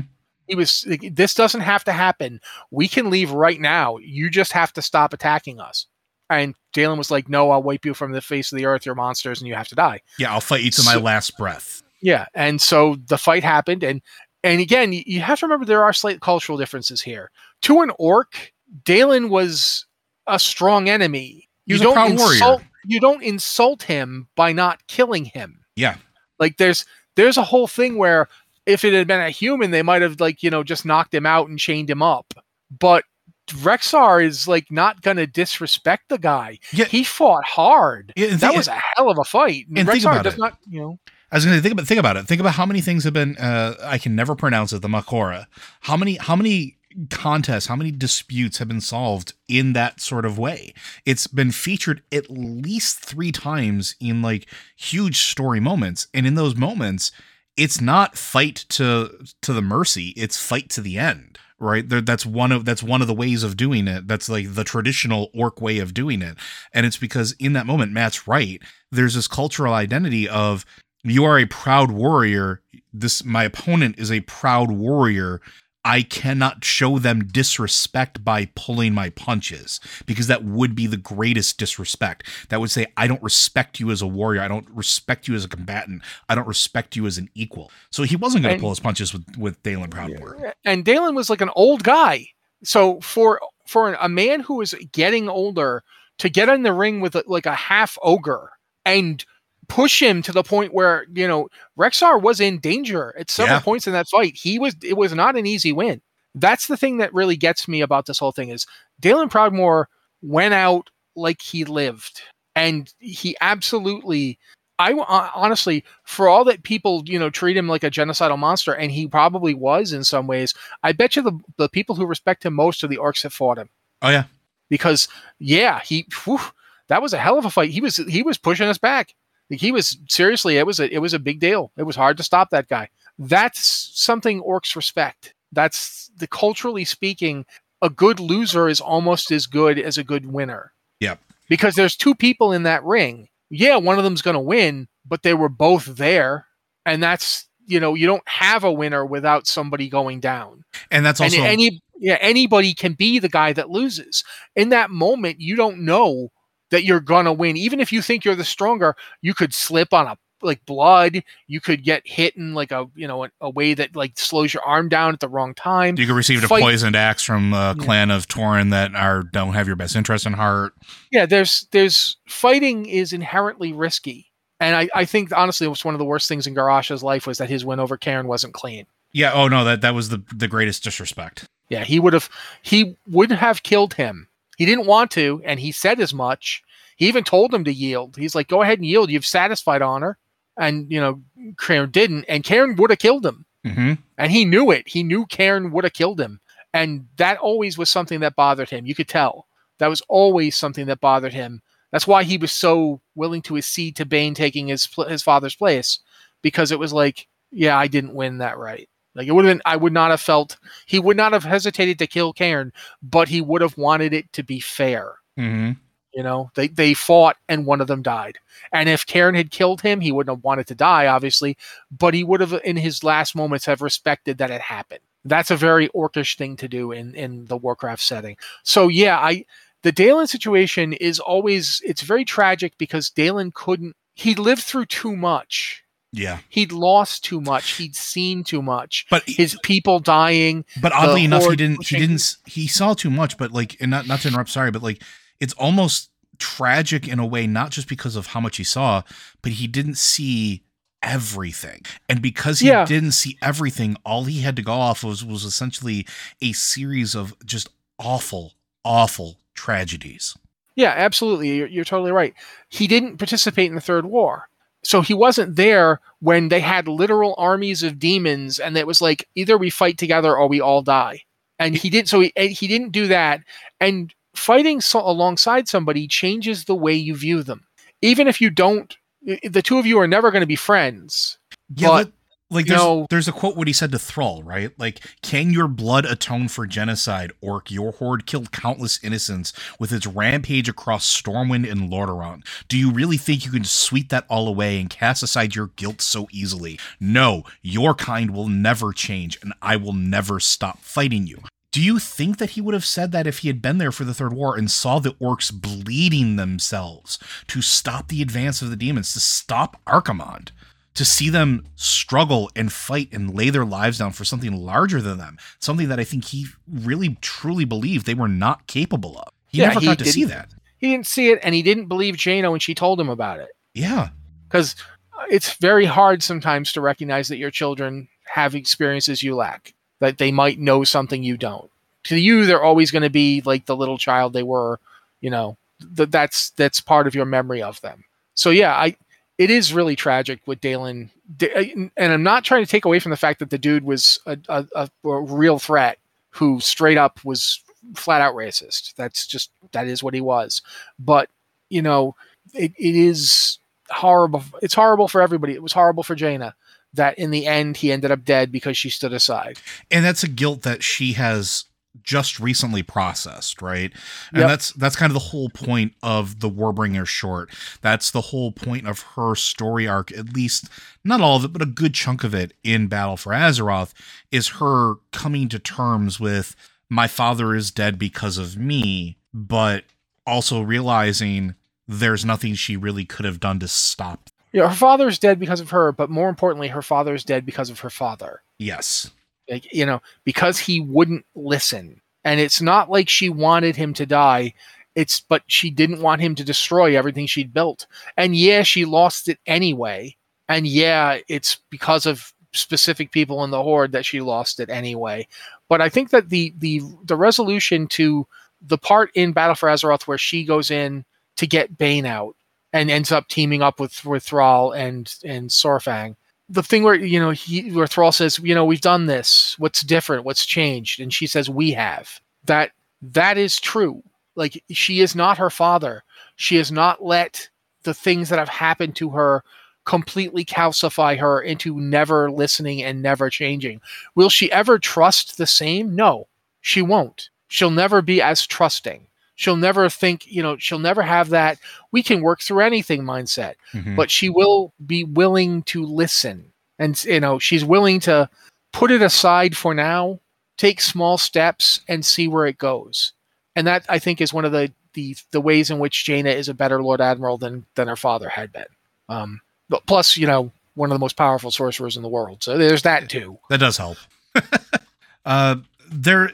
He was like, this doesn't have to happen. We can leave right now. You just have to stop attacking us. And Jalen was like, No, I'll wipe you from the face of the earth, you're monsters, and you have to die. Yeah, I'll fight you to my last breath. Yeah. And so the fight happened, and and again, you- have to remember there are slight cultural differences here. To an orc, Daelin was a strong enemy. You a proud warrior. you don't insult him by not killing him. Yeah, Like there's there's a whole thing where if it had been a human, they might have like, you know, just knocked him out and chained him up. But Rexxar is like not going to disrespect the guy. Yeah. He fought hard. Yeah, that was a hell of a fight. and think Rexxar does it. not, you know. I was going to think about think about it. Think about how many things have been. Uh, I can never pronounce it. The Mak'gora. How many? How many contests? How many disputes have been solved in that sort of way? It's been featured at least three times in like huge story moments, and in those moments, it's not fight to to the mercy. It's fight to the end. Right there, that's one of that's one of the ways of doing it. That's like the traditional orc way of doing it, and it's because in that moment, Matt's right. There's this cultural identity of you are a proud warrior this my opponent is a proud warrior i cannot show them disrespect by pulling my punches because that would be the greatest disrespect. That would say i don't respect you as a warrior. I don't respect you as a combatant. I don't respect you as an equal. So he wasn't going to pull his punches with with daelin proudmoore and Daelin was like an old guy. So for for a man who was getting older to get in the ring with like a half ogre and push him to the point where you know Rexxar was in danger at several Yeah. points in that fight. He was it was not an easy win. That's the thing that really gets me about this whole thing is Daelin Proudmoore went out like he lived, and he absolutely. I honestly, for all that people, you know, treat him like a genocidal monster, and he probably was in some ways. I bet you the the people who respect him most are the orcs that fought him oh yeah because, yeah, he whew, that was a hell of a fight. He was he was pushing us back. He was seriously, it was a it was a big deal. It was hard to stop that guy. That's something orcs respect. That's the culturally speaking, a good loser is almost as good as a good winner yep because there's two people in that ring. Yeah, one of them's going to win, but they were both there, and that's you know you don't have a winner without somebody going down. and that's also and any yeah anybody can be the guy that loses. In that moment, you don't know that you're to win, even if you think you're the stronger. You could slip on a like blood. You could get hit in like a you know a, a way that like slows your arm down at the wrong time. you could receive a poisoned axe from a Yeah. clan of Torin that are don't have your best interest in heart. yeah there's there's fighting is inherently risky and I, I think honestly it was one of the worst things in Garrosh's life was that his win over Cairne wasn't clean. Yeah. Oh no, that that was the the greatest disrespect. Yeah, he would have he would have killed him. He didn't want to, and he said as much. He even told him to yield. He's like, "Go ahead and yield. You've satisfied honor." And you know, Cairne didn't, and Cairne would have killed him. Mm-hmm. And he knew it. He knew Cairne would have killed him. And that always was something that bothered him. You could tell. That was always something that bothered him. That's why he was so willing to accede to Bane taking his his father's place because it was like, yeah, I didn't win that right. Like it would have been I would not have felt he would not have hesitated to kill Cairne, but he would have wanted it to be fair. Mm-hmm. You know, they they fought and one of them died. And if Cairne had killed him, he wouldn't have wanted to die, obviously, but he would have in his last moments have respected that it happened. That's a very orcish thing to do in in the Warcraft setting. So yeah, I the Daelin situation is always it's very tragic because Daelin couldn't he lived through too much. Yeah. He'd lost too much. He'd seen too much. But His people dying. but oddly enough, he didn't. He didn't. He saw too much. But like, and not not to interrupt. Sorry, but like, it's almost tragic in a way, not just because of how much he saw, but he didn't see everything. And because he Yeah. didn't see everything, all he had to go off was was essentially a series of just awful, awful tragedies. Yeah, absolutely. You're, you're totally right. He didn't participate in the Third War. So he wasn't there when they had literal armies of demons and it was like either we fight together or we all die. And he didn't so he, he didn't do that and fighting so, alongside somebody changes the way you view them. Even if you don't the two of you are never going to be friends. Yeah, But, but, like there's, there's a quote what he said to Thrall, right? Like, can your blood atone for genocide, Orc? Your horde killed countless innocents with its rampage across Stormwind and Lordaeron. Do you really think you can sweep that all away and cast aside your guilt so easily? No, your kind will never change, and I will never stop fighting you. Do you think that he would have said that if he had been there for the Third War and saw the orcs bleeding themselves to stop the advance of the demons, to stop Archimonde? To see them struggle and fight and lay their lives down for something larger than them, something that I think he really truly believed they were not capable of. He Yeah, never he got to see that. He didn't see it and he didn't believe Jano when she told him about it. Yeah. because uh, it's very hard sometimes to recognize that your children have experiences you lack that they might know something you don't to you they're always going to be like the little child they were you know th- that's that's part of your memory of them so yeah i it is really tragic what daelin uh, and i'm not trying to take away from the fact that the dude was a, a, a, a real threat who straight up was flat out racist. That's just that is what he was. But you know it, it is horrible it's horrible for everybody. It was horrible for jaina that in the end he ended up dead because she stood aside. And that's a guilt that she has just recently processed, right? And Yep. that's that's kind of the whole point of the Warbringer short. That's the whole point of her story arc, at least not all of it, but a good chunk of it in Battle for Azeroth is her coming to terms with my father is dead because of me, but also realizing there's nothing she really could have done to stop. you know, her father's dead because of her but more importantly her father's dead because of her father Yes. Like you know because he wouldn't listen. And it's not like she wanted him to die. It's but she didn't want him to destroy everything she'd built. And yeah she lost it anyway. And yeah it's because of specific people in the horde that she lost it anyway. But i think that the the the resolution to the part in battle for azeroth where she goes in to get bane out and ends up teaming up with with thrall and and saurfang the thing where you know he where Thrall says, you know, we've done this. What's different? What's changed? And she says, we have. That that is true. Like she is not her father. She has not let the things that have happened to her completely calcify her into never listening and never changing. Will she ever trust the same? No, she won't. She'll never be as trusting. She'll never think, you know, she'll never have that we can work through anything mindset Mhm. but she will be willing to listen and you know she's willing to put it aside for now take small steps and see where it goes. And that i think is one of the the, the ways in which jaina is a better lord admiral than than her father had been. Um but plus you know one of the most powerful sorcerers in the world. So there's that too. That does help. uh there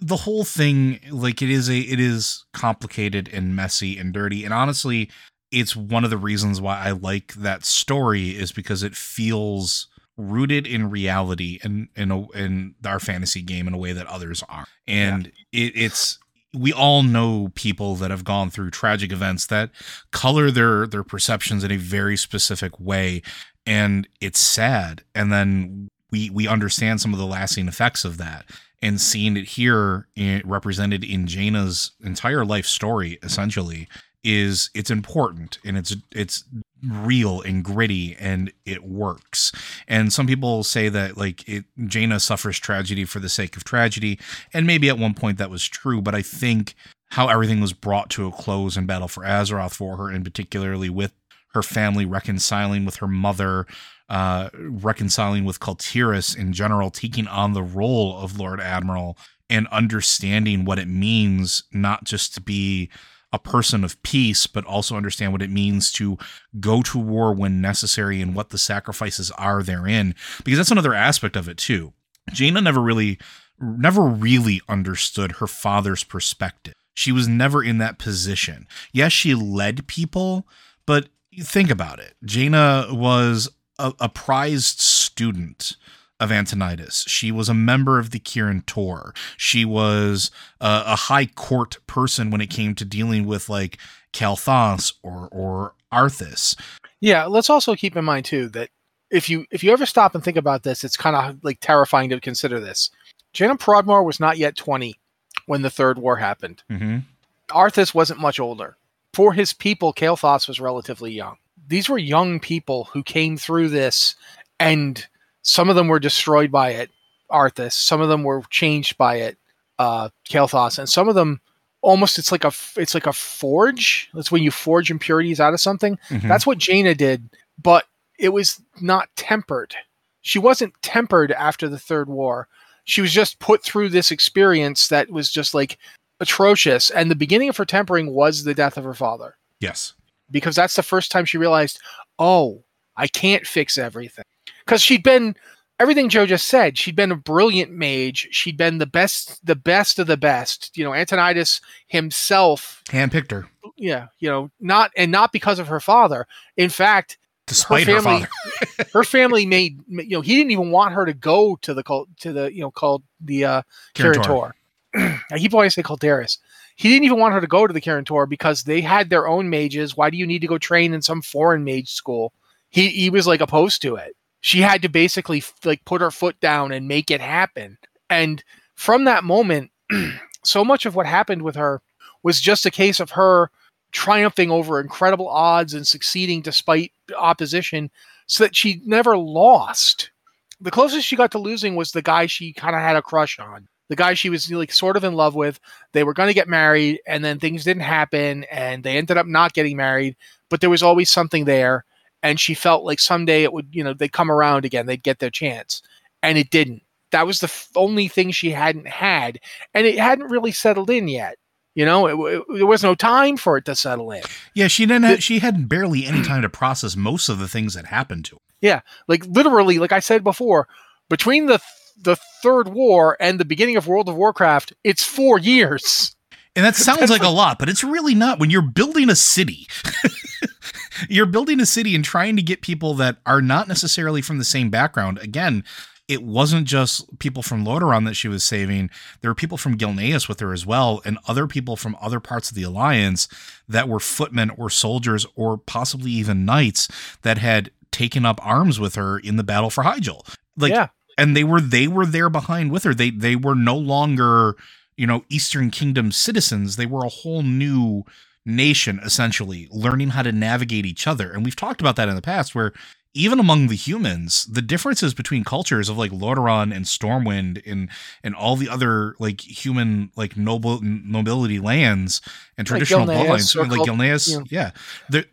the whole thing like it is a it is complicated and messy and dirty and honestly it's one of the reasons why I like that story is because it feels rooted in reality and in a, in our fantasy game in a way that others aren't. And it, it's we all know people that have gone through tragic events that color their their perceptions in a very specific way and it's sad. And then we we understand some of the lasting effects of that and seeing it here represented in Jaina's entire life story essentially is it's important and it's it's real and gritty and it works. And some people say that like it Jaina suffers tragedy for the sake of tragedy and maybe at one point that was true, but I think how everything was brought to a close in Battle for Azeroth for her and particularly with her family reconciling with her mother uh, reconciling with Kul Tiras in general, taking on the role of Lord Admiral and understanding what it means not just to be a person of peace, but also understand what it means to go to war when necessary and what the sacrifices are therein. Because that's another aspect of it too. Jaina never really, never really understood her father's perspective. She was never in that position. Yes, she led people, but think about it. Jaina was a, a prized student of Antonidas. She was a member of the Kirin Tor. She was a, a high court person when it came to dealing with like Kael'thas or or Arthas. Yeah, let's also keep in mind too that if you if you ever stop and think about this, it's kind of like terrifying to consider this. Jaina Proudmoore was not yet 20 when the third war happened. Mm-hmm. Arthas wasn't much older. For his people, Kael'thas was relatively young. These were young people who came through this, and some of them were destroyed by it, Arthas. Some of them were changed by it, uh, Kael'thas, and some of them almost it's like a it's like a forge. That's when you forge impurities out of something. Mm-hmm. That's what Jaina did, but it was not tempered. She wasn't tempered after the Third War. She was just put through this experience that was just like atrocious. And the beginning of her tempering was the death of her father, yes. Because that's the first time she realized, oh, I can't fix everything. Because she'd been everything Joe just said. She'd been a brilliant mage. She'd been the best, the best of the best. You know, Antonidas himself Handpicked her, yeah, you know, not and not because of her father. In fact, despite her, family- father. her family made you know he didn't even want her to go to the cult to the you know called the uh Kirin Kirin Tor. Tor. I keep always say Calderas. He didn't even want her to go to the Kirin Tor because they had their own mages. Why do you need to go train in some foreign mage school? He he was like opposed to it. She had to basically like put her foot down and make it happen. And from that moment, so much of what happened with her was just a case of her triumphing over incredible odds and succeeding despite opposition so that she never lost. The closest she got to losing was the guy she kind of had a crush on. The guy she was like sort of in love with. They were going to get married and then things didn't happen and they ended up not getting married, but there was always something there and she felt like someday it would, you know, they'd come around again, they'd get their chance. And it didn't. That was the f- only thing she hadn't had and it hadn't really settled in yet. You know, it, it, there was no time for it to settle in. Yeah, she didn't. Have, she had barely any time to process most of the things that happened to her. Yeah, like literally, like I said before, between the the third war and the beginning of World of Warcraft, it's four years. And that sounds like a lot, but it's really not. When you're building a city, you're building a city and trying to get people that are not necessarily from the same background. Again, it wasn't just people from Lordaeron that she was saving. There were people from Gilneas with her as well, and other people from other parts of the Alliance that were footmen or soldiers or possibly even knights that had taken up arms with her in the battle for Hyjal. Like, yeah. And they were they were there behind with her. They they were no longer you know Eastern Kingdom citizens. They were a whole new nation essentially learning how to navigate each other and we've talked about that in the past where even among the humans, the differences between cultures of like Lordaeron and Stormwind and and all the other like human like noble nobility lands and traditional like bloodlines, like Gilneas, yeah.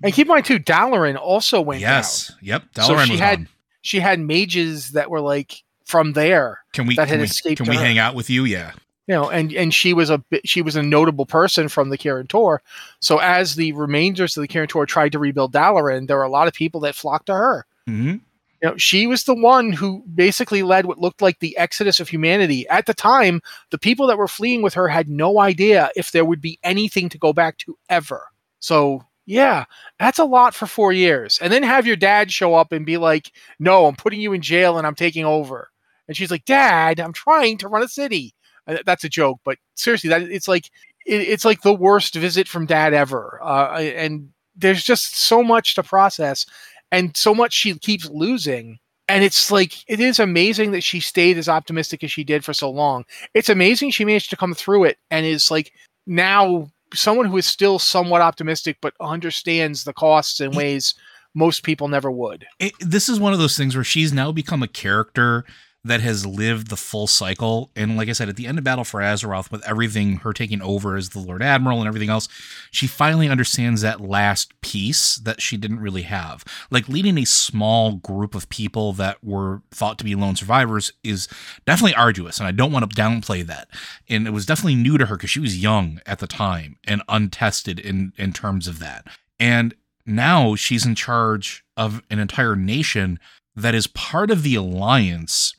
And keep in mind too, Dalaran also went yes, down. yep. Dalaran So she had on. she had mages that were like from there, Can we that had can we, escaped can we her. hang out with you? Yeah. you know, and and she was a bit, she was a notable person from the Kirin Tor. So as the remainders of the Kirin Tor tried to rebuild Dalaran, there were a lot of people that flocked to her. hmm You know, she was the one who basically led what looked like the exodus of humanity. At the time, the people that were fleeing with her had no idea if there would be anything to go back to ever. So, yeah, that's a lot for four years. And then have your dad show up and be like, no, I'm putting you in jail and I'm taking over. And she's like, Dad, I'm trying to run a city. Uh, That's a joke, but seriously, that it's like it, it's like the worst visit from dad ever. Uh, and there's just so much to process and so much she keeps losing. And it's like it is amazing that she stayed as optimistic as she did for so long. It's amazing she managed to come through it and is like now someone who is still somewhat optimistic but understands the costs in ways most people never would. it, this is one of those things where she's now become a character that has lived the full cycle. And like I said, at the end of Battle for Azeroth, with everything her taking over as the Lord Admiral and everything else, she finally understands that last piece that she didn't really have. Like leading a small group of people that were thought to be lone survivors is definitely arduous, and I don't want to downplay that. And it was definitely new to her because she was young at the time and untested in in terms of that. And now she's in charge of an entire nation that is part of the alliance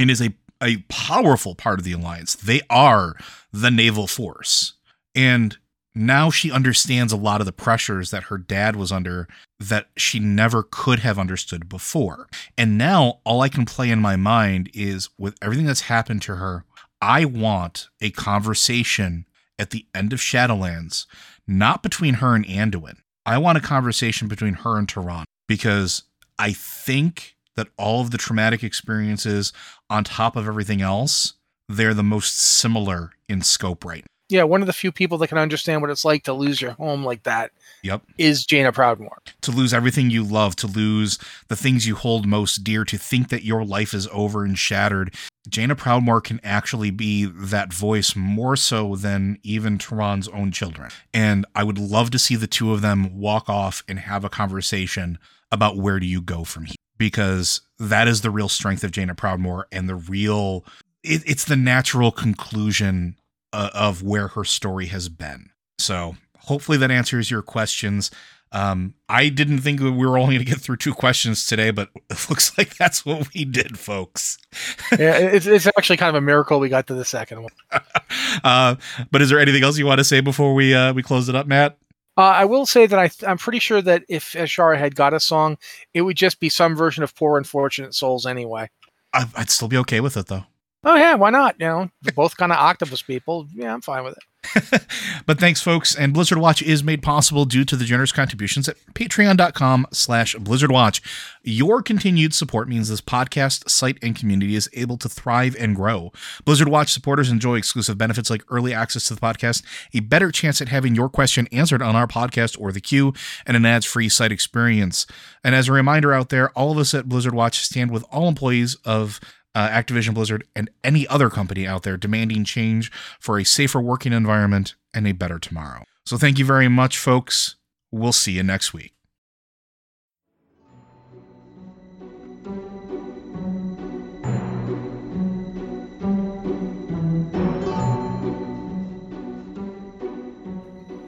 and is a, a powerful part of the alliance. They are the naval force. And now she understands a lot of the pressures that her dad was under that she never could have understood before. And now all I can play in my mind is with everything that's happened to her, I want a conversation at the end of Shadowlands, not between her and Anduin. I want a conversation between her and Tehran because I think that all of the traumatic experiences on top of everything else, they're the most similar in scope right now. Yeah, one of the few people that can understand what it's like to lose your home like that Yep. is Jaina Proudmoore. To lose everything you love, to lose the things you hold most dear, to think that your life is over and shattered. Jaina Proudmoore can actually be that voice more so than even Tehran's own children. And I would love to see the two of them walk off and have a conversation about where do you go from here. Because that is the real strength of Jaina Proudmoore and the real, it, it's the natural conclusion uh, of where her story has been. So hopefully that answers your questions. Um, I didn't think that we were only going to get through two questions today, but it looks like that's what we did, folks. yeah, it's, it's actually kind of a miracle we got to the second one. uh, but is there anything else you want to say before we uh, we close it up, Matt? Uh, I will say that I I'm pretty sure that if Azshara had got a song, it would just be some version of "Poor Unfortunate Souls" anyway. I, I'd still be okay with it though. Oh yeah, why not? You know, both kind of octopus people. Yeah, I'm fine with it. but thanks, folks. And Blizzard Watch is made possible due to the generous contributions at patreon.com slash Blizzard Watch. Your continued support means this podcast, site, and community is able to thrive and grow. Blizzard Watch supporters enjoy exclusive benefits like early access to the podcast, a better chance at having your question answered on our podcast or the queue, and an ads-free site experience. And as a reminder out there, all of us at Blizzard Watch stand with all employees of uh, Activision Blizzard, and any other company out there demanding change for a safer working environment and a better tomorrow. So thank you very much, folks. We'll see you next week.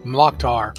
Mlokhtar.